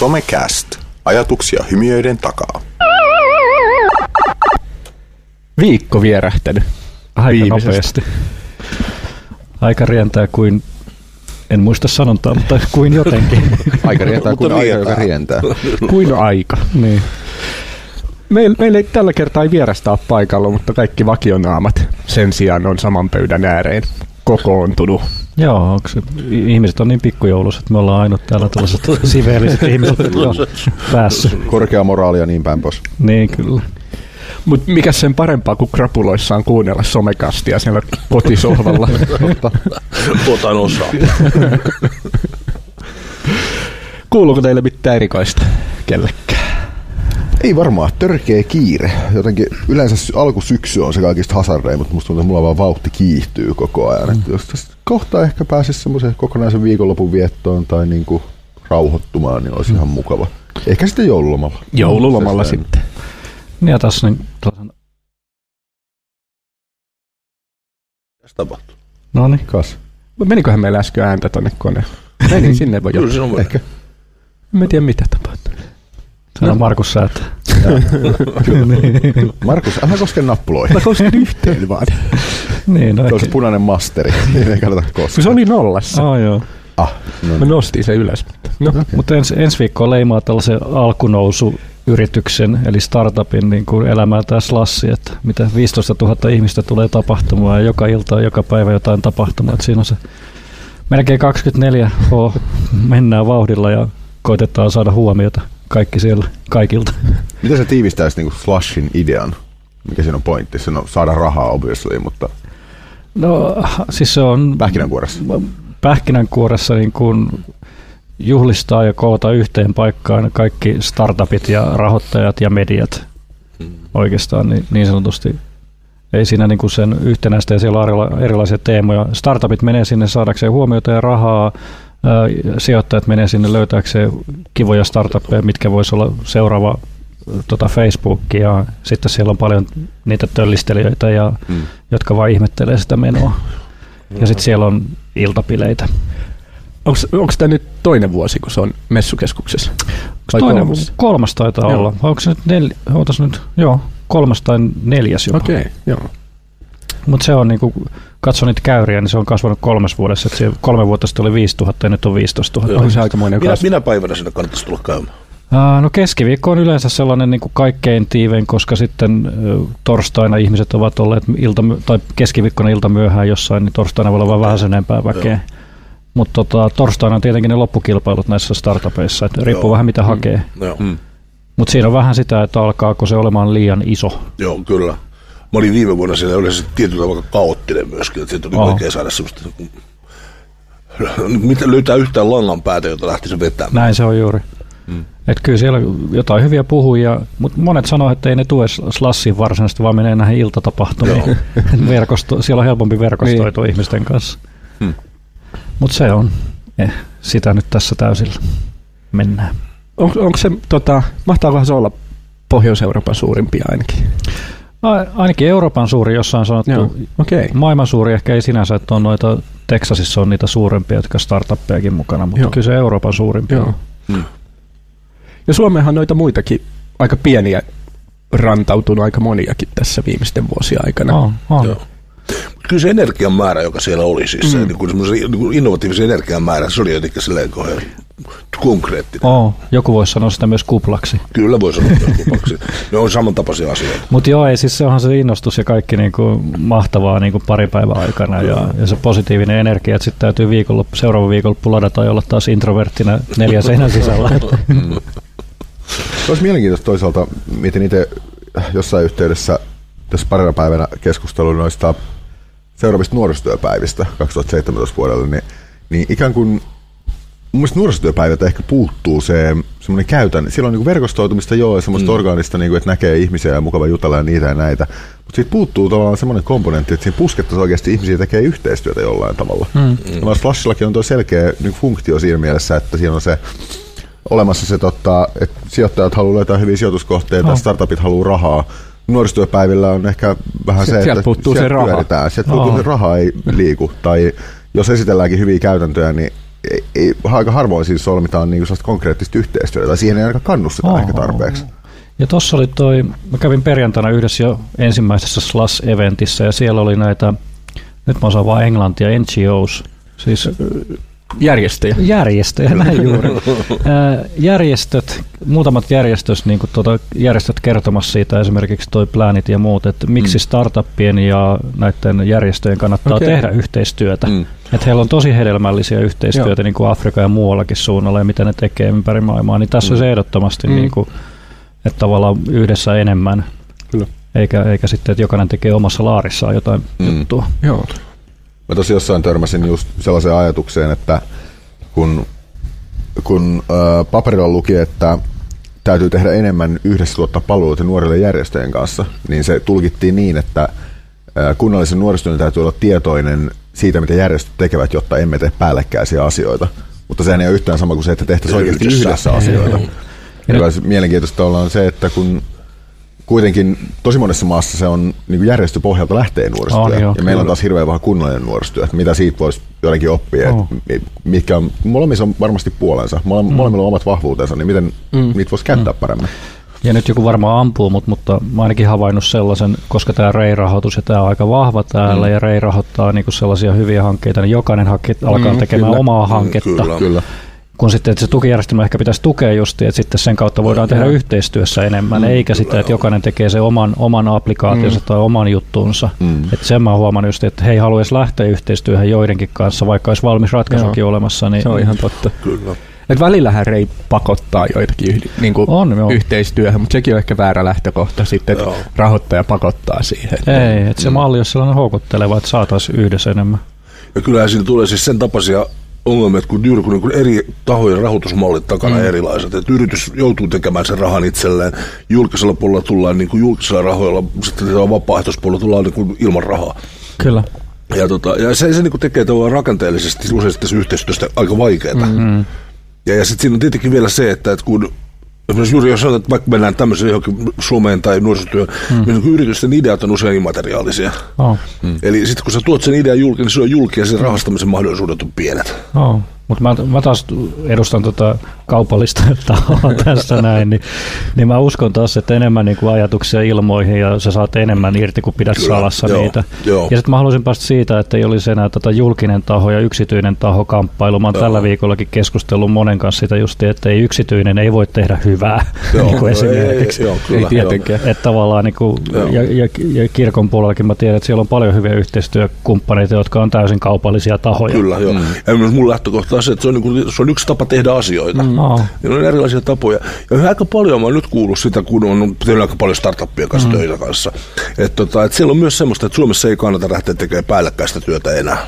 Somecast. Ajatuksia hymiöiden takaa. Viikko vierähtänyt. Aika Viimeisestä. nopeasti. Aika rientää kuin, en muista sanontaa, mutta kuin jotenkin. Aika rientää kuin aika, joka rientää. Kuin aika. niin. Meillä, meillä ei tällä kertaa ei vierasta ole paikalla, mutta kaikki vakionaamat sen sijaan on saman pöydän ääreen kokoontunut. Joo, onko se, ihmiset on niin pikkujouluset, että me ollaan ainut täällä tällaiset siveelliset ihmiset jo päässyt. Korkea moraali ja niin päin pois. Niin kyllä. Mutta mikä sen parempaa kuin krapuloissaan kuunnella somekastia siellä kotisohvalla. Otan osaa. Kuuluuko teille mitään erikoista kellekään? Ei varmaan, törkeä kiire. Jotenkin yleensä sy- alkusyksy on se kaikista hasardein, mutta musta tuntuu, että mulla vaan vauhti kiihtyy koko ajan. Mm. jos tästä kohta ehkä pääsisi semmoisen kokonaisen viikonlopun viettoon tai niinku rauhoittumaan, niin olisi ihan mukava. Ehkä sitten joululomalla. Joululomalla sitten. Niin ja tässä niin, tällaisen- Tässä tapahtuu. no niin. Kas. Meniköhän meillä äsken ääntä tonne koneen? Meni, sinne voi Kyllä se on Ehkä. En tiedä mitä tapahtui. Täällä on Markus Säätä. Markus, älä koske nappuloihin. Mä kosken yhteen vaan. niin, no Se se punainen masteri. Niin ei kannata koskea. Kun se oli nollassa. Oh, joo. Ah, no Mä niin. nostin sen ylös. No, Okei. Mutta ens, ensi viikkoa leimaa tällaisen alkunousuyrityksen, eli startupin niin kuin elämää tämä slassi, että mitä 15 000 ihmistä tulee tapahtumaan ja joka ilta on joka päivä jotain tapahtumaa. Että siinä on se melkein 24 H, mennään vauhdilla ja koitetaan saada huomiota kaikki siellä kaikilta. Miten sä tiivistäisit niinku Slashin idean? Mikä siinä on pointti? Se on saada rahaa obviously, mutta No siis se on pähkinänkuoressa. pähkinänkuoressa niin kuin juhlistaa ja koota yhteen paikkaan kaikki startupit ja rahoittajat ja mediat oikeastaan niin, niin sanotusti. Ei siinä niin kuin sen yhtenäistä ja siellä on erila- erilaisia teemoja. Startupit menee sinne saadakseen huomiota ja rahaa, sijoittajat menee sinne löytääkseen kivoja startuppeja, mitkä voisi olla seuraava tota Facebook ja sitten siellä on paljon niitä töllistelijöitä, ja, Mm. jotka vaan ihmettelee sitä menoa. Ja sitten siellä on iltapileitä. Onko tämä nyt toinen vuosi, kun se on messukeskuksessa? Vai Toinen, kolmas? kolmas taitaa Joo. olla. Onko se nyt, nel, ootas nyt, joo, kolmas tai neljäs jopa. Okei, okay, joo. Mutta se on niinku, katso niitä käyriä, niin se on kasvanut kolmes vuodessa. Et se kolme vuotta sitten oli 5000 ja nyt on 15 000. Joo. On se aikamoinen Minä, minä päivänä sinne kannattaisi tulla käymään? No keskiviikko on yleensä sellainen niin kuin kaikkein tiivein, koska sitten torstaina ihmiset ovat olleet ilta, tai keskiviikkona ilta myöhään jossain, niin torstaina voi olla vaan vähän sen enempää väkeä. Mutta tota, torstaina on tietenkin ne loppukilpailut näissä startupeissa, että riippuu Joo. vähän mitä hakee. Joo, Mm. Mutta siinä on vähän sitä, että alkaako se olemaan liian iso. joo kyllä. Mä olin viime vuonna siellä yleensä tietyllä tavalla kaoottinen myöskin, että sieltä oli Oho. vaikea saada semmoista, mitä löytää yhtään langan päätä, jota lähtisi vetämään. Näin se on juuri. Mm. Et kyllä siellä jotain hyviä puhujia, mutta monet sanoo, että ei ne tue slassin varsinaisesti, vaan menee näihin iltatapahtumiin. Verkosto, siellä on helpompi verkostoitua niin. ihmisten kanssa. Hmm. Mutta se on, eh, sitä nyt tässä täysillä mennään. On, onko se, tota, mahtaakohan se olla Pohjois-Euroopan suurimpia ainakin? A- ainakin Euroopan suuri, jossain sanottu. Joo, okei. Maailman suuri ehkä ei sinänsä, että on noita, Texasissa on niitä suurempia, jotka startuppejakin mukana, mutta Joo. kyllä se Euroopan suurimpia. Joo. on. Ja Suomeenhan on noita muitakin aika pieniä rantautunut aika moniakin tässä viimeisten vuosien aikana. On, on. Joo. Kyllä se energian määrä, joka siellä oli, siis se, niin kuin niin kuin innovatiivisen energian määrä, se oli jotenkin silleen kauhean konkreettinen. On. Joku voisi sanoa sitä myös kuplaksi. Kyllä voi sanoa myös lupaksi. Ne on samantapaisia asioita. Mutta joo, ei siis se onhan se innostus ja kaikki niinku mahtavaa niinku pari päivän aikana ja, ja se positiivinen energia, että sitten täytyy viikonloppu, seuraava viikonloppu ladata ja olla taas introverttina neljän seinän sisällä. Se olisi mielenkiintoista toisaalta, mietin itse jossain yhteydessä tässä parina päivänä keskustelun noista seuraavista nuorisotyöpäivistä 2017 vuodelle, niin, niin ikään kuin mun mielestä nuorisotyöpäivältä ehkä puuttuu se semmoinen käytän, siellä on niin verkostoitumista joo ja semmoista mm. orgaanista, niin kuin, että näkee ihmisiä ja mukava jutella ja niitä ja näitä, mutta siitä puuttuu tavallaan semmoinen komponentti, että siinä puskettaisiin oikeasti ihmisiä tekee yhteistyötä jollain tavalla. Mm. Ja Flashillakin on tuo selkeä niin funktio siinä mielessä, että siinä on se olemassa se, totta, että sijoittajat haluaa löytää hyviä sijoituskohteita, Oh. oh. startupit haluaa rahaa. Nuorisotyöpäivillä on ehkä vähän se, Sieltä että puuttuu se sieltä raha. pyöritään. Sieltä puuttuu se raha ei liiku. Tai jos esitelläänkin hyviä käytäntöjä, niin ei, ei, aika harvoin siis solmitaan niin konkreettista yhteistyötä, tai siihen ei ainakaan kannusteta ehkä tarpeeksi. Ja tuossa oli toi, mä kävin perjantaina yhdessä jo ensimmäisessä Slash-eventissä ja siellä oli näitä, nyt mä osaan vaan englantia, NGOs, siis Järjestäjä. järjestöjä, näin juuri. Järjestöt, muutamat järjestöt, niin kuin tuota, järjestöt kertomassa siitä esimerkiksi toi Planet ja muut, että miksi Mm. startuppien ja näiden järjestöjen kannattaa Okei. tehdä yhteistyötä. Mm. Että heillä on tosi hedelmällisiä yhteistyötä niin kuin Afrikan ja muuallakin suunnalla ja mitä ne tekee ympäri maailmaa, niin tässä Mm. on se ehdottomasti, Mm. niin kuin, että tavallaan yhdessä enemmän, Kyllä. eikä, eikä sitten, että jokainen tekee omassa laarissaan jotain Mm. juttua. Joo. Mä tosi jossain törmäsin just sellaiseen ajatukseen, että kun, kun ö, paperilla luki, että täytyy tehdä enemmän yhdessä tuottaa palveluita nuorille järjestöjen kanssa, niin se tulkittiin niin, että kunnallisen nuorisotyön täytyy olla tietoinen siitä, mitä järjestöt tekevät, jotta emme tee päällekkäisiä asioita. Mutta sehän ei ole yhtään sama kuin se, että tehtäisiin oikeasti Yhdessä. yhdessä, asioita. Ja se mielenkiintoista on se, että kun kuitenkin tosi monessa maassa se on niin järjestöpohjalta lähtee nuorisotyö. On, joo, ja meillä on taas hirveän vähän kunnallinen nuorisotyö. että Mitä siitä voisi jotenkin oppia? Oh. Oh. Mikä on, molemmissa on varmasti puolensa. Mole, mm. Molemmilla on omat vahvuutensa, niin miten mm. niitä voisi käyttää mm. paremmin? Ja nyt joku varmaan ampuu, mutta, mutta mä ainakin havainnut sellaisen, koska tämä REI-rahoitus ja tämä on aika vahva täällä mm. ja REI rahoittaa niinku sellaisia hyviä hankkeita, niin jokainen hanke, alkaa Mm, tekemään kyllä. omaa Mm, hanketta. kyllä. Kyllä. Kun sitten että se tukijärjestelmä ehkä pitäisi tukea justi, että sitten sen kautta voidaan tehdä yhteistyössä enemmän, eikä sitä, että jokainen tekee se oman, oman applikaationsa tai oman juttuunsa. Mm. Että sen mä oon huomannut just, että he ei haluaisi lähteä yhteistyöhön joidenkin kanssa, vaikka olisi valmis ratkaisukin olemassa. Niin Se on ihan totta. Kyllä. Et välillähän Rei pakottaa joitakin yhdi, niin kuin On, joo. yhteistyöhön, mutta sekin on ehkä väärä lähtökohta sitten, että Joo. rahoittaja pakottaa siihen. Ei, että se malli olisi sellainen houkutteleva, että saataisiin yhdessä enemmän. Ja kyllähän siinä tulee siis sen tapaisia ongelmia, että kun juuri kun niin kun eri tahojen rahoitusmallit takana mm. erilaiset, että yritys joutuu tekemään sen rahan itselleen, julkisella puolella tullaan niin kuin julkisilla rahoilla, sitten vapaaehtoispuolella tullaan niin kuin ilman rahaa. Kyllä. Ja, tota, ja se, se niin kuin tekee tavallaan rakenteellisesti usein sitten yhteistyöstä aika vaikeaa. Mm. Ja, ja sitten siinä on tietenkin vielä se, että, että kun Esimerkiksi juuri jos sanotaan, että vaikka mennään tämmöiseen johonkin Suomeen tai nuorisotyöhön, mm. niin yritysten ideat on usein immateriaalisia. Oh. Mm. Eli sitten kun sä tuot sen idean julki, niin se on julki ja sen rahastamisen mahdollisuudet on pienet. Oh. Mutta mä, mä taas edustan tota kaupallista tahoa tässä näin, niin, niin mä uskon taas, että enemmän niin kuin ajatuksia ilmoihin ja sä saat enemmän irti, kun pidät Kyllä, salassa joo, niitä. joo. Ja sitten mä haluaisin päästä siitä, että ei olisi enää tätä julkinen taho ja yksityinen taho kamppailu. Mä oon Joo. tällä viikollakin keskustellut monen kanssa sitä just, että ei yksityinen ei voi tehdä hyvää, Joo, niin kuin ei- esimerkiksi. Ei, joo, Ei kyllä, tietenkään. Että tavallaan niin kuin, Joo. ja, ja, ja, kirkon puolellakin mä tiedän, että siellä on paljon hyviä yhteistyökumppaneita, jotka on täysin kaupallisia tahoja. Kyllä, joo. Mm. Ja myös mun lähtökohta se, että se on, niin kuin, se on yksi tapa tehdä asioita. Mm. Oh. Niillä on erilaisia tapoja. Ja aika paljon mä oon nyt kuullut sitä, kun on tehnyt aika paljon startuppien kanssa mm. töitä kanssa. Että tota, et siellä on myös semmoista, että Suomessa ei kannata lähteä tekemään päällekkäistä työtä enää.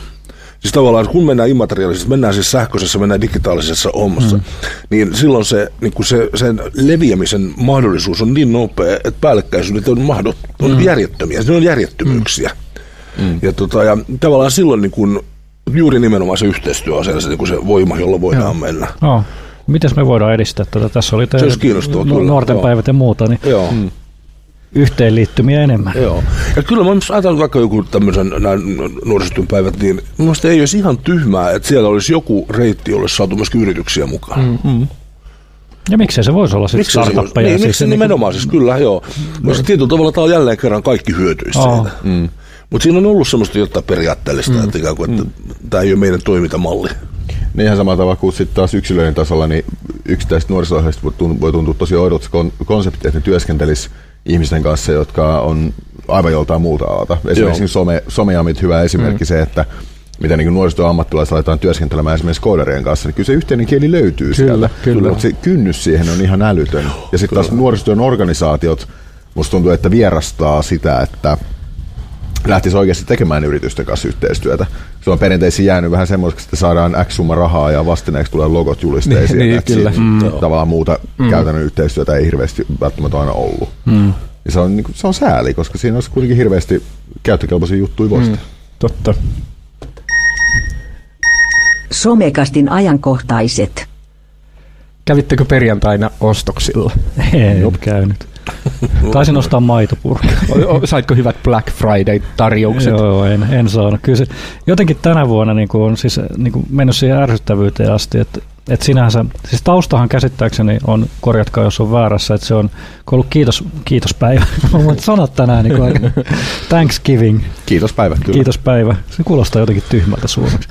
Siis tavallaan, kun mennään immateriaalisessa, mennään siis sähköisessä, mennään digitaalisessa hommassa, mm. niin silloin se, niin kuin se, sen leviämisen mahdollisuus on niin nopea, että päällekkäisyydet on, mahdot, on mm. järjettömiä, ne on järjettömyyksiä. Mm. Ja, tota, ja tavallaan silloin niin kuin, juuri nimenomaan se yhteistyö on se, niin kuin se voima, jolla voidaan Joo. mennä. Oh. Mites me voidaan edistää tätä? Tässä oli kyllä. nuorten Joo. päivät ja muuta, niin Joo. Mm. yhteenliittymiä enemmän. Joo. Ja kyllä mä ajatellut vaikka joku tämmöisen nuorisotyön päivät, niin minusta ei olisi ihan tyhmää, että siellä olisi joku reitti, jolle saatu myöskin yrityksiä mukaan. Mm. Ja miksei se voisi olla sitten Miksi se voisi- startuppeja? Niin, siis miksi se nimenomaan siis kyllä, joo. Koska tietyllä tavalla tämä on jälleen kerran kaikki hyötyistä Aa. siitä. Mm. Mutta siinä on ollut semmoista jotain periaatteellista, mm. että ikään kuin, että mm. tämä ei ole meidän toimintamalli. Niin ihan samalla tavalla kuin sitten taas yksilöiden tasolla, niin yksittäiset nuorisohjelmista voi tuntua, voi tuntua tosi oudolta se kon- konsepti, että ne työskentelis ihmisten kanssa, jotka on aivan joltain muuta alalta. Esimerkiksi Joo. some, Someamit hyvä esimerkki mm. se, että mitä niin nuorisotyön ammattilaiset aletaan työskentelemään esimerkiksi koodarien kanssa, niin kyllä se yhteinen kieli löytyy Kyllä, sieltä. kyllä. Mutta se kynnys siihen on ihan älytön. Ja sitten taas nuorisotyön organisaatiot, musta tuntuu, että vierastaa sitä, että lähtisi oikeasti tekemään yritysten kanssa yhteistyötä. Se on perinteisesti jäänyt vähän semmoiseksi, että saadaan X summa rahaa ja vastineeksi tulee logot julisteisiin. Niin, niin, kyllä. Mm. Tavallaan muuta mm. käytännön yhteistyötä ei hirveästi välttämättä aina ollut. Mm. Ja se, on, niin kuin, se on sääli, koska siinä olisi kuitenkin hirveästi käyttökelpoisia juttuja voisi mm. Totta. Somekastin ajankohtaiset. Kävittekö perjantaina ostoksilla? Ei ole käynyt. Taisin ostaa maitopurkki. Saitko hyvät Black Friday-tarjoukset? Joo, joo, en, en saanut. Kyllä se, jotenkin tänä vuonna niin kuin on siis niin kuin mennyt siihen ärsyttävyyteen asti, että että sinänsä, siis taustahan käsittääkseni on, korjatkaa jos on väärässä, että se on ollut kiitos, kiitospäivä. Mä voin sanoa tänään niin kuin, Thanksgiving, Kiitos päivä. Kyllä. kiitospäivä. Se kuulostaa jotenkin tyhmältä suomeksi.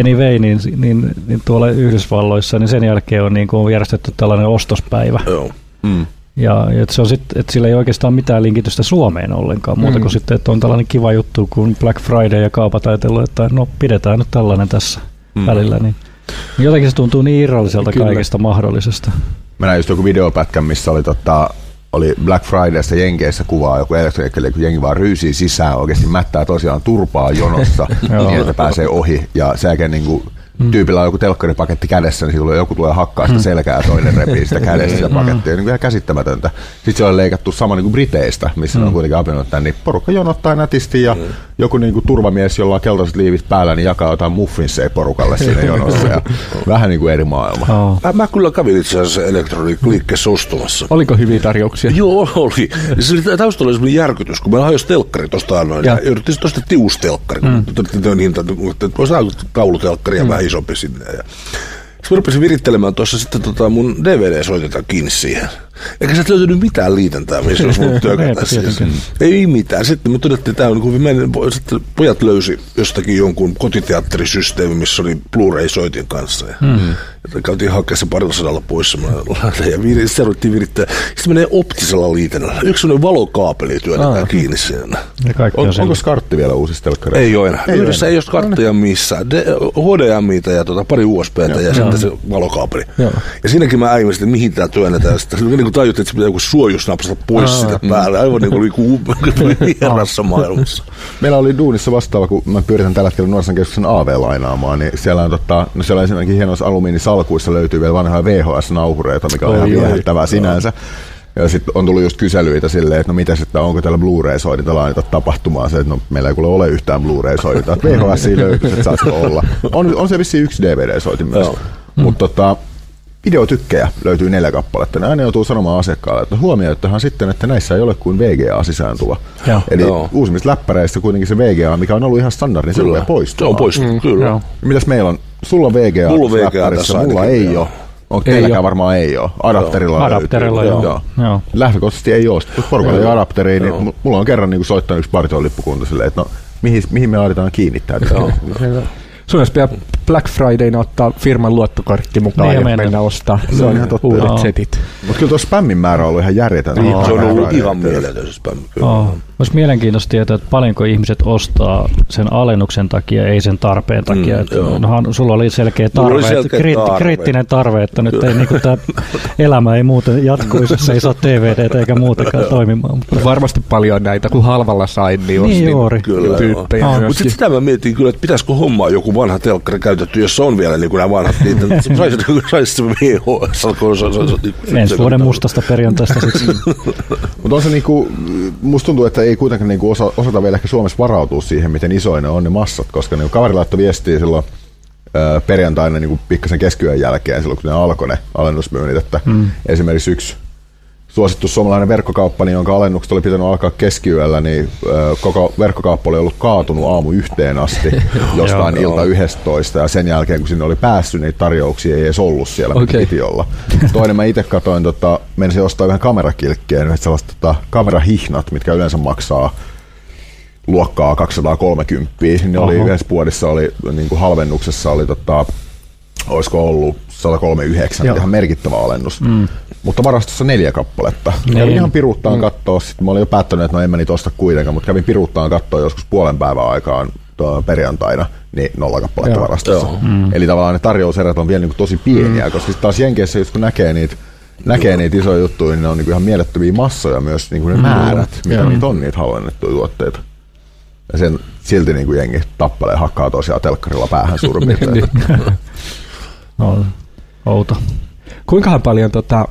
Anyway, niin, niin, niin tuolla Yhdysvalloissa, niin sen jälkeen on, niin kuin, on järjestetty tällainen ostospäivä. Joo. Mm. Ja että se on sit, että sillä ei oikeastaan mitään linkitystä Suomeen ollenkaan, muuta kuin sitten, että on tällainen kiva juttu kuin Black Friday ja kaupat ajatellut, että no pidetään nyt tällainen tässä mm. välillä. Niin, jotenkin se tuntuu niin irralliselta Kyllä. kaikesta mahdollisesta. Mä näin just joku videopätkä, missä oli, tota, oli Black Fridaysta Jenkeissä kuvaa joku elektroniikkeli, kun jengi vaan ryysii sisään, oikeasti mättää tosiaan turpaa jonossa, niin että pääsee ohi. Ja sen jälkeen niin kuin, tyypillä on joku telkkaripaketti kädessä, niin tulee, joku tulee hakkaa sitä selkää ja toinen repii sitä kädessä ja pakettia. Niin kuin ihan käsittämätöntä. Sitten se on leikattu sama niin kuin Briteistä, missä ne on kuitenkin apinut tämän, niin porukka jonottaa nätisti ja joku niin kuin turvamies, jolla on keltaiset liivit päällä, niin jakaa jotain muffinsseja porukalle siinä jonossa. Ja vähän niin kuin eri maailma. Oh. Mä, mä kyllä kävin itse asiassa elektroniikkaliikkeessä ostamassa. Oliko hyviä tarjouksia? Joo, oli. Se oli, taustalla oli semmoinen järkytys, kun meillä hajosi telkkari tuosta annoin. Ja, Ja. yritin sitten ostaa tiustelkkari. Mm. Tuon hinta, että olisi saatu taulutelkkari ja mm. vähän isompi sinne. Ja sitten mä rupesin virittelemään tuossa sitten tota mun DVD-soitetaan kiinni siihen. Eikä sieltä löytynyt mitään liitäntää, missä olisi voinut työkätä siis. Ei mitään. Sitten me todettiin, että tämä on, kun meidän, sitten pojat löysi jostakin jonkun kotiteatterisysteemi, missä oli Blu-ray-soitin kanssa. Ja, mm. ja käytiin hakemaan se parilla sadalla pois semmoinen ja vir, sitten ruvettiin virittää. Sitten menee optisella liitännällä. Yksi semmoinen valokaapeli työnnetään Aa. kiinni siinä. Ja kaikki On, on, onko skartti vielä uusissa telkkareissa? Ei ole enää. Ei Yhdessä ei ole kartteja missään. De, HDMItä ja tota, pari USBtä ja sitten se valokaapeli. Joo. Ja siinäkin mä äimin sitten, mihin tämä työnnetään. Sitten niin kuin tajuttiin, että se pitää joku suojus napsata pois sitä päälle. Aivan niin kuin oli kuin vierassa maailmassa. Meillä oli duunissa vastaava, kun mä pyöritän tällä hetkellä nuorison keskuksen AV-lainaamaan, niin siellä on, tota, no siellä esimerkiksi hienoissa alumiinisalkuissa löytyy vielä vanhoja VHS-nauhureita, mikä on Oi, ihan viehättävää sinänsä. Ja sitten on tullut just kyselyitä silleen, että no mitä sitten, onko täällä Blu-ray-soidinta lainata tapahtumaan se, että no meillä ei kuule ole yhtään Blu-ray-soidinta, että VHS löytyy, että saisiko olla. On, on se vissiin yksi DVD-soitin myös. Mutta tota, videotykkejä löytyy neljä kappaletta. Ne aina joutuu sanomaan asiakkaalle, että huomioitahan sitten, että näissä ei ole kuin VGA-sisääntulo. Joo. Eli Joo. uusimmista läppäreistä kuitenkin se VGA, mikä on ollut ihan standardi, niin se Se poistumaan. on poistunut, kyllä. Joo. Mitäs meillä on? Sulla on VGA, Mulla on VGA läppärissä, tässä mulla ainakin, ei joo. ole. Onko Ei teilläkään oo. varmaan ei ole? Adapterilla Adapterilla, löytyy. joo. Joo. Lähtökohtaisesti ei ole. Jos porukalla ei ole adapteria, niin mu- mulla on kerran niin soittanut yksi partiton lippukunta silleen, että no, mihin, mihin me laitetaan kiinnittää. Sun olisi vielä Black Fridayna ottaa firman luottokortti mukaan Niin, ja mennä. mennä ostaa Se on ihan totta. uudet Joo. setit. Mutta kyllä tuo spämmin määrä on ollut ihan järjetön. Se on ollut ihan mieletön kyllä. Oh. Olisi mielenkiintoista tietää, että paljonko ihmiset ostaa sen alennuksen takia, ei sen tarpeen takia. Mm, että nohan, sulla oli selkeä tarve, oli selkeä että kriitt- tarve. kriittinen tarve, että nyt ei, niin tämä elämä ei muuten jatkuisi, jos ei saa DVDtä eikä muutakaan toimimaan. Mutta Varmasti paljon näitä, kun halvalla sain, niin Niin ostin juuri. Kyllä, tyyppejä. Mutta sitten sitä mä mietin kyllä, että pitäisikö hommaa joku vanha telkkari käytetty, jos on vielä niin kuin nämä vanhat, niin saisi sais se VHS. ensi vuoden mustasta perjantaista sitten. Mutta on se niinku, musta tuntuu, että ei kuitenkaan niinku osa, osata vielä ehkä Suomessa varautua siihen, miten isoja ne on ne massat, koska niinku kaveri laittoi viestiä silloin perjantaina niinku pikkasen keskiyön jälkeen, silloin kun ne alkoi ne alennusmyynnit, että mm. esimerkiksi yksi suosittu suomalainen verkkokauppa, niin jonka alennukset oli pitänyt alkaa keskiyöllä, niin koko verkkokauppa oli ollut kaatunut aamu yhteen asti jostain ilta 11 ja sen jälkeen kun sinne oli päässyt, niitä tarjouksia ei edes ollut siellä, Okei. piti olla. Toinen mä itse katsoin, tota, menisin ostaa yhden kamerakilkkeen, yhdet sellaiset tota, kamerahihnat, mitkä yleensä maksaa luokkaa 230, niin ne oli yhdessä puolissa oli niin kuin halvennuksessa oli tota, olisiko ollut 139, Joo. ihan merkittävä alennus. Mm. Mutta varastossa neljä kappaletta. Niin. Kävin ihan piruuttaan mm. katsoa, sitten mä olin jo päättänyt, että no en mä niitä osta kuitenkaan, mutta kävin piruuttaan katsoa joskus puolen päivän aikaan perjantaina, niin nolla kappaletta Joo. varastossa. Joo. Mm. Eli tavallaan ne tarjouserät on vielä niin kuin tosi pieniä, mm. koska sitten taas Jenkeissä, just kun näkee niitä, näkee niitä isoja juttuja, niin ne on niin kuin ihan mielettömiä massoja myös niin kuin ne määrät, mitä Joo. niitä on niitä hallennettuja tuotteita. Ja sen silti niin kuin jengi tappelee, hakkaa tosiaan telkkarilla päähän suurin piirtein. No, outo. Kuinkahan paljon tota,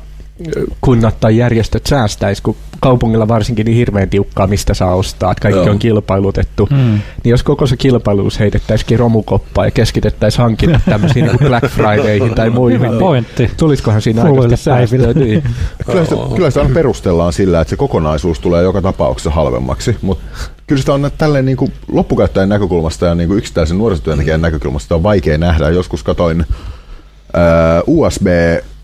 kunnat tai järjestöt säästäisi, kun kaupungilla varsinkin niin hirveän tiukkaa, mistä saa ostaa, että kaikki Joo. on kilpailutettu. Mm. Niin jos koko se kilpailuus heitettäisikin romukoppaan ja keskitettäisiin hankinnat tämmöisiin niin Black Fridayhin tai muihin, Hyvä niin pointti. tulisikohan siinä aidosti säästöä? Niin. Kyllä sitä, kyllä sitä aina perustellaan sillä, että se kokonaisuus tulee joka tapauksessa halvemmaksi, mutta kyllä sitä on tälleen niin kuin loppukäyttäjän näkökulmasta ja niin kuin yksittäisen nuorisotyöntekijän näkökulmasta on vaikea nähdä. Joskus katoin USB,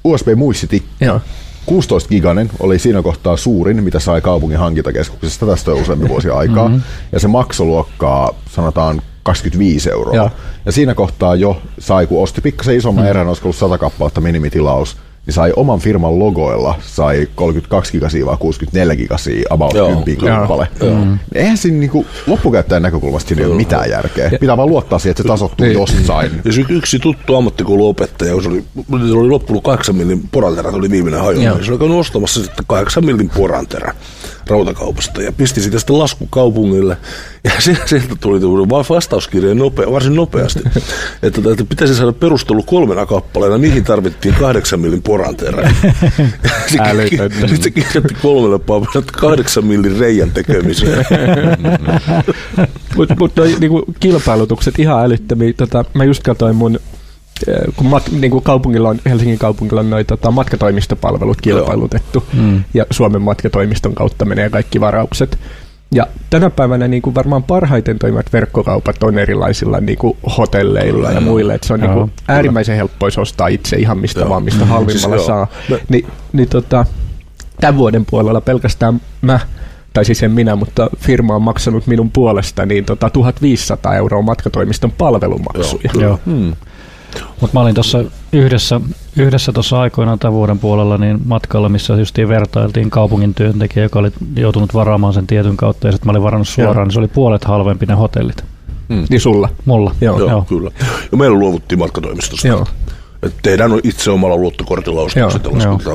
USB-muistitikki. Joo. 16 giganen oli siinä kohtaa suurin, mitä sai kaupungin hankintakeskuksesta. Tästä on useampi vuosi aikaa. Mm-hmm. Ja se maksoluokkaa sanotaan 25 euroa. Joo. Ja siinä kohtaa jo sai, kun osti pikkasen isomman mm. erän, olisiko ollut 100 kappaletta minimitilaus, niin sai oman firman logoilla, sai 32 gigasia vai 64 gigasia about Joo, 10 joo, kappale. Mm. Eihän siinä niinku, loppukäyttäjän näkökulmasta siinä ei ole mitään järkeä. Pitää vaan luottaa siihen, että se tasottuu Niin. jossain. Ja se yksi tuttu ammattikouluopettaja, kun se oli, se oli loppunut 8 millin poranterä, oli viimeinen niin Se oli käynyt ostamassa sitten 8 millin poranterä rautakaupasta ja pisti siitä sitten lasku kaupungille. Ja sieltä tuli vastauskirja nopea, varsin nopeasti, että, että pitäisi saada perustelu kolmena kappaleena, mihin tarvittiin 8 millin poranterä. Sitten se kirjoitti paperille, että 8 millin reijän tekemiseen. Mutta mut noi niinku kilpailutukset ihan älyttömiä. Tota, mä just katsoin mun kun mat, niin kuin kaupungilla on, Helsingin kaupungilla on noin tota, matkatoimistopalvelut kilpailutettu Mm. ja Suomen matkatoimiston kautta menee kaikki varaukset. Ja tänä päivänä niin kuin varmaan parhaiten toimivat verkkokaupat on erilaisilla niin kuin hotelleilla ja muille. Et se on niin kuin äärimmäisen helppo ostaa itse ihan mistä Joo. vaan, mistä halvimmalla Siis saa. Me- Ni, niin tota, tämän vuoden puolella pelkästään mä, tai siis en minä, mutta firma on maksanut minun puolesta niin tota 1500 euroa matkatoimiston palvelumaksuja. Joo, Joo. Hmm. Mutta mä olin tuossa yhdessä, yhdessä tuossa aikoinaan tämän vuoden puolella niin matkalla, missä justiin vertailtiin kaupungin työntekijä, joka oli joutunut varaamaan sen tietyn kautta, ja sitten mä olin varannut suoraan, Joo. niin se oli puolet halvempi ne hotellit. Niin sulla. Mulla. Joo. Joo, Joo. kyllä. Ja meillä luovuttiin matkatoimistosta. Joo. Et tehdään itse omalla luottokortilla ostokset ja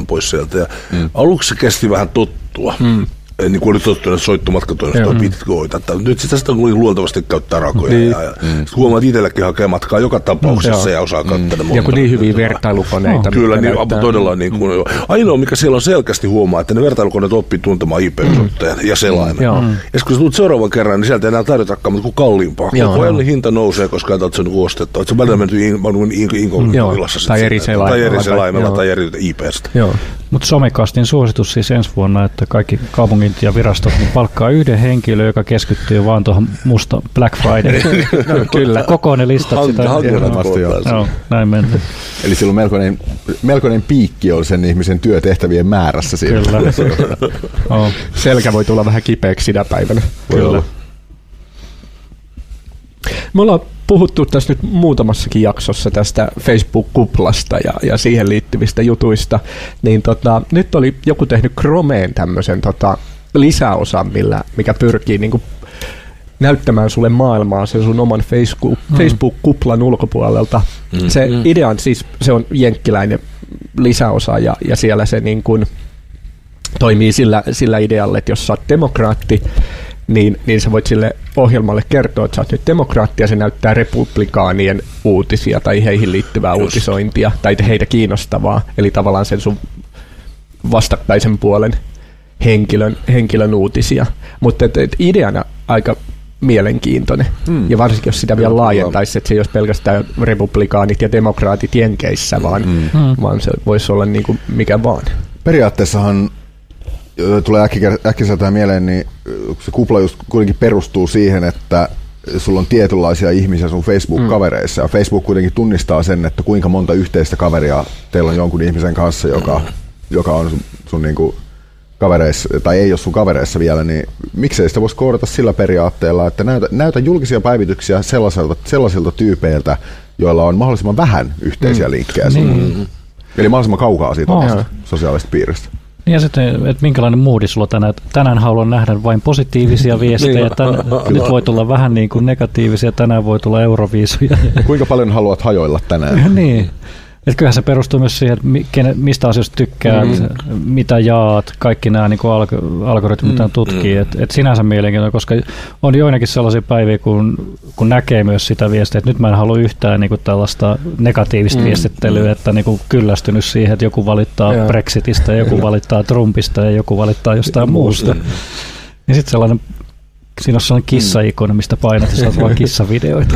pois sieltä. Ja mm. Aluksi se kesti vähän tottua. Mm. Niin kuin oli tottunut, että soittomatkatoimisto on Joo. pitkä hoitaa. Nyt sitä sitä kuin luultavasti käyttää rakoja. Niin. Ja, ja mm. huomaa, että itselläkin hakee matkaa joka tapauksessa Mm, ja osaa käyttää ne Ja kun niin hyviä vertailukoneita. Kyllä, mitkä niin, näyttää- todella niin kuin, mm. Ainoa, mikä siellä on selkeästi huomaa, että ne vertailukoneet oppii tuntemaan IP-osoitteen ja selaimen. Joo. Ja sitten kun sä tulet seuraavan kerran, niin sieltä ei enää tarjotakaan mutta kuin kalliimpaa. Koko ajan hinta nousee, koska et sen ostettu. Et se on välillä menty in, in, in, in, Joo, inkognitolassa tai eri sinne, tai selaimella eri tai- selaimella tai eri IPstä. Mutta somekastin suositus siis ensi vuonna, että kaikki kaupungit ja virastot niin palkkaa yhden henkilön, joka keskittyy vaan tuohon musta Black Friday. No, kyllä. Koko ne listat sitä. Ehdottomasti joo. Joo, näin menty. Eli silloin melkoinen, melkoinen piikki oli sen ihmisen työtehtävien määrässä siinä. Kyllä. Joo. Selkä voi tulla vähän kipeäksi sitä päivänä. Kyllä. Me ollaan puhuttu tässä nyt muutamassakin jaksossa tästä Facebook-kuplasta ja, ja siihen liittyvistä jutuista, niin tota, nyt oli joku tehnyt Chromeen tämmöisen tota, lisäosan, millä, mikä pyrkii niinku näyttämään sulle maailmaa sen sun oman Facebook, Mm. Facebook-kuplan ulkopuolelta. Mm. Se Mm. idea on siis, se on jenkkiläinen lisäosa ja, ja siellä se niin kuin toimii sillä, sillä idealla, että jos sä oot demokraatti, niin, niin sä voit sille ohjelmalle kertoa, että sä oot nyt demokraatti ja se näyttää republikaanien uutisia tai heihin liittyvää Just. uutisointia tai heitä kiinnostavaa, eli tavallaan sen sun vastakkaisen puolen henkilön, henkilön uutisia. Mutta et, et ideana aika mielenkiintoinen. Mm. Ja varsinkin, jos sitä vielä laajentaisi, että se ei olisi pelkästään republikaanit ja demokraatit Jenkeissä, vaan, mm. Mm. vaan se voisi olla niin kuin mikä vaan. Periaatteessahan tulee äkkiseltään mieleen, niin se kupla just kuitenkin perustuu siihen, että sulla on tietynlaisia ihmisiä sun Facebook-kavereissa, ja Facebook kuitenkin tunnistaa sen, että kuinka monta yhteistä kaveria teillä on jonkun ihmisen kanssa, joka, joka on sun, sun niinku kavereissa, tai ei ole sun kavereissa vielä, niin miksei sitä voisi koodata sillä periaatteella, että näytä, näytä julkisia päivityksiä sellaisilta, sellaisilta tyypeiltä, joilla on mahdollisimman vähän yhteisiä linkkejä sulle. Niin. Eli mahdollisimman kaukaa siitä Oh. omasta sosiaalisesta piiristä. Niin ja sitten, että minkälainen moodi sulla tänään. Tänään haluan nähdä vain positiivisia viestejä. Tän, nyt voi tulla vähän niin kuin negatiivisia, tänään voi tulla euroviisuja. Kuinka paljon haluat hajoilla tänään? niin. Et kyllähän se perustuu myös siihen, että mistä asioista tykkäät, mm. mitä jaat, kaikki nämä niin alg- algoritmit, Mm, tutkii. mm. Et, et sinänsä mielenkiintoinen, koska on joinakin sellaisia päiviä, kun, kun näkee myös sitä viestiä, että nyt mä en halua yhtään niin kuin tällaista negatiivista Mm, mm. viestittelyä, että niin kuin kyllästynyt siihen, että joku valittaa Joo. Brexitistä, ja joku valittaa Trumpista ja joku valittaa jostain muusta. Mm. Niin sitten sellainen Siinä on sellainen kissaikoni, mistä painat ja saat vaan kissavideoita.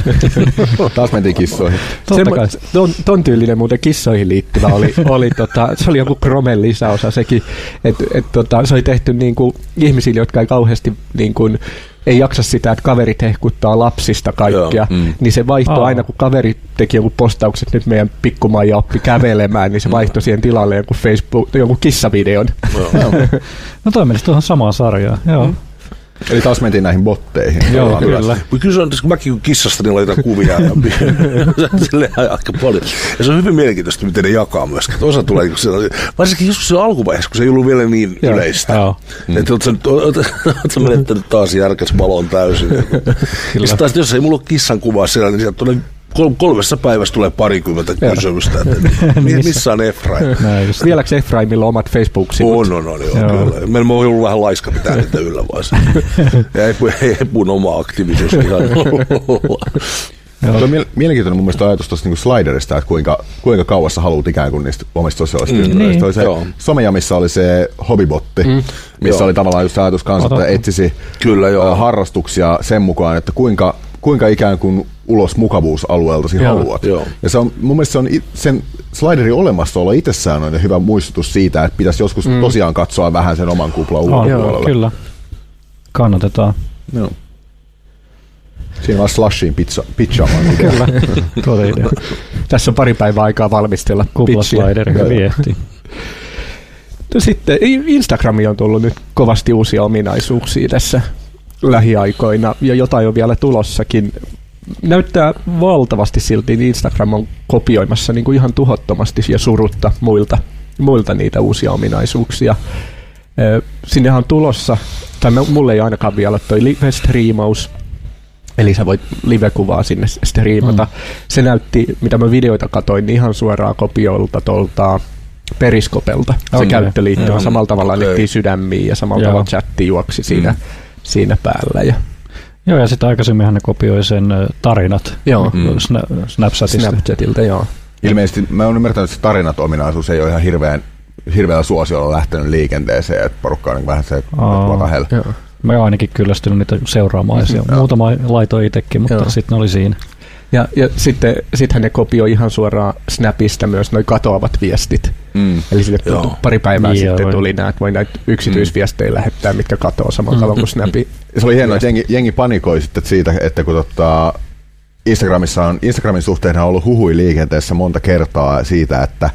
Taas mentiin kissoihin. Totta kai. Ton, ton tyylinen muuten kissoihin liittyvä oli, oli tota, se oli joku Chromen lisäosa sekin, että et, tota, se oli tehty niin kuin ihmisille, jotka ei kauheasti niin kuin, ei jaksa sitä, että kaverit hehkuttaa lapsista kaikkea, Joo, mm. niin se vaihtoi Aa. aina, kun kaveri teki joku postaukset, nyt meidän pikkumaija oppi kävelemään, niin se vaihtoi siihen tilalle joku Facebook, joku kissavideon. No toi menisi tuohon samaan sarjaan. Joo. Mm. Eli taas mentiin näihin botteihin. Joo, kyllä. Mutta kyllä se on, kun mäkin kun kissasta niin laitan kuvia ja silleen aika paljon. Ja se on hyvin mielenkiintoista, miten ne jakaa myöskin. Että osa tulee, niin sellaisia, varsinkin joskus se alkuvaiheessa, kun se ei ollut vielä niin Joo. yleistä. Joo. Että oot sä, nyt- oot, oot sä menettänyt taas järkäs valon täysin. ja sitten taas, jos ei mulla ole kissan kuvaa siellä, niin sieltä tulee kolmessa päivässä tulee parikymmentä kysymystä, että mi- missä on Efraim? Vieläkö Efraimilla on omat Facebook-sivut? On, on, on, joo, Joo. kyllä. Meillä on ollut vähän laiska pitää niitä yllä vaan. Epu, Epun oma aktiivisuus ihan Tuo on miel- mielenkiintoinen mun mielestä ajatus tuosta niinku sliderista, että kuinka, kuinka kauas sä haluat ikään kuin niistä omista sosiaalisista mm, niin, Oli se joo. somejamissa oli se hobbybotti, mm, missä joo. oli tavallaan just ajatus kanssa, että etsisi Kyllä, joo. ä, harrastuksia sen mukaan, että kuinka, kuinka ikään kuin ulos mukavuusalueelta sinä Joo, haluat. joo. Ja se on, mun mielestä se on it, sen sliderin olemassaolo itsessään on hyvä muistutus siitä, että pitäisi joskus mm. tosiaan katsoa vähän sen oman kuplan ulkopuolelle. kyllä. Kannatetaan. Joo. Siinä vaan slushiin pizza, pizzaamaan. Kyllä. Tuota idea. Tässä on pari päivää aikaa valmistella pitchiä. Kuplaslider Joo. viehti. No Sitten Instagramiin on tullut nyt kovasti uusia ominaisuuksia tässä lähiaikoina ja jotain on vielä tulossakin. Näyttää valtavasti silti, että Instagram on kopioimassa niin kuin ihan tuhottomasti ja surutta muilta, muilta niitä uusia ominaisuuksia. Ö, Sinnehän on tulossa, tai mulle ei ainakaan vielä ole toi live-striimaus, Eli sä voit live-kuvaa sinne striimata. Mm. Se näytti, mitä mä videoita katoin, niin ihan suoraan kopioilta tuolta Periskopelta. Se Okei. käyttöliittymä. Joo. Samalla tavalla annettiin sydämiä ja samalla Joo. tavalla chatti juoksi siinä, Mm. siinä päällä. Ja Joo, ja sitten aikaisemminhan ne kopioi sen tarinat Joo. mm. Sna- Snapchatista. Snapchatilta, joo. Ilmeisesti mä oon ymmärtänyt, että se tarinat-ominaisuus ei ole ihan hirveän, hirveällä suosiolla lähtenyt liikenteeseen, että porukka on niin vähän se, että joo. Mä oon ainakin kyllästynyt niitä seuraamaan. Ja Joo. muutama laitoin itsekin, mutta sitten ne oli siinä. Ja, ja sitten sittenhän ne kopioi ihan suoraan Snapista myös noin katoavat viestit. Mm. Eli sille tu- pari päivää Joo. sitten tuli nämä, että voi näitä yksityisviestejä lähettää, mitkä katoaa samalla tavalla kuin Snapi. Ja se oli hienoa, että jengi, jengi panikoi sitten siitä, että kun tota, Instagramissa on, Instagramin suhteen on ollut huhui liikenteessä monta kertaa siitä, että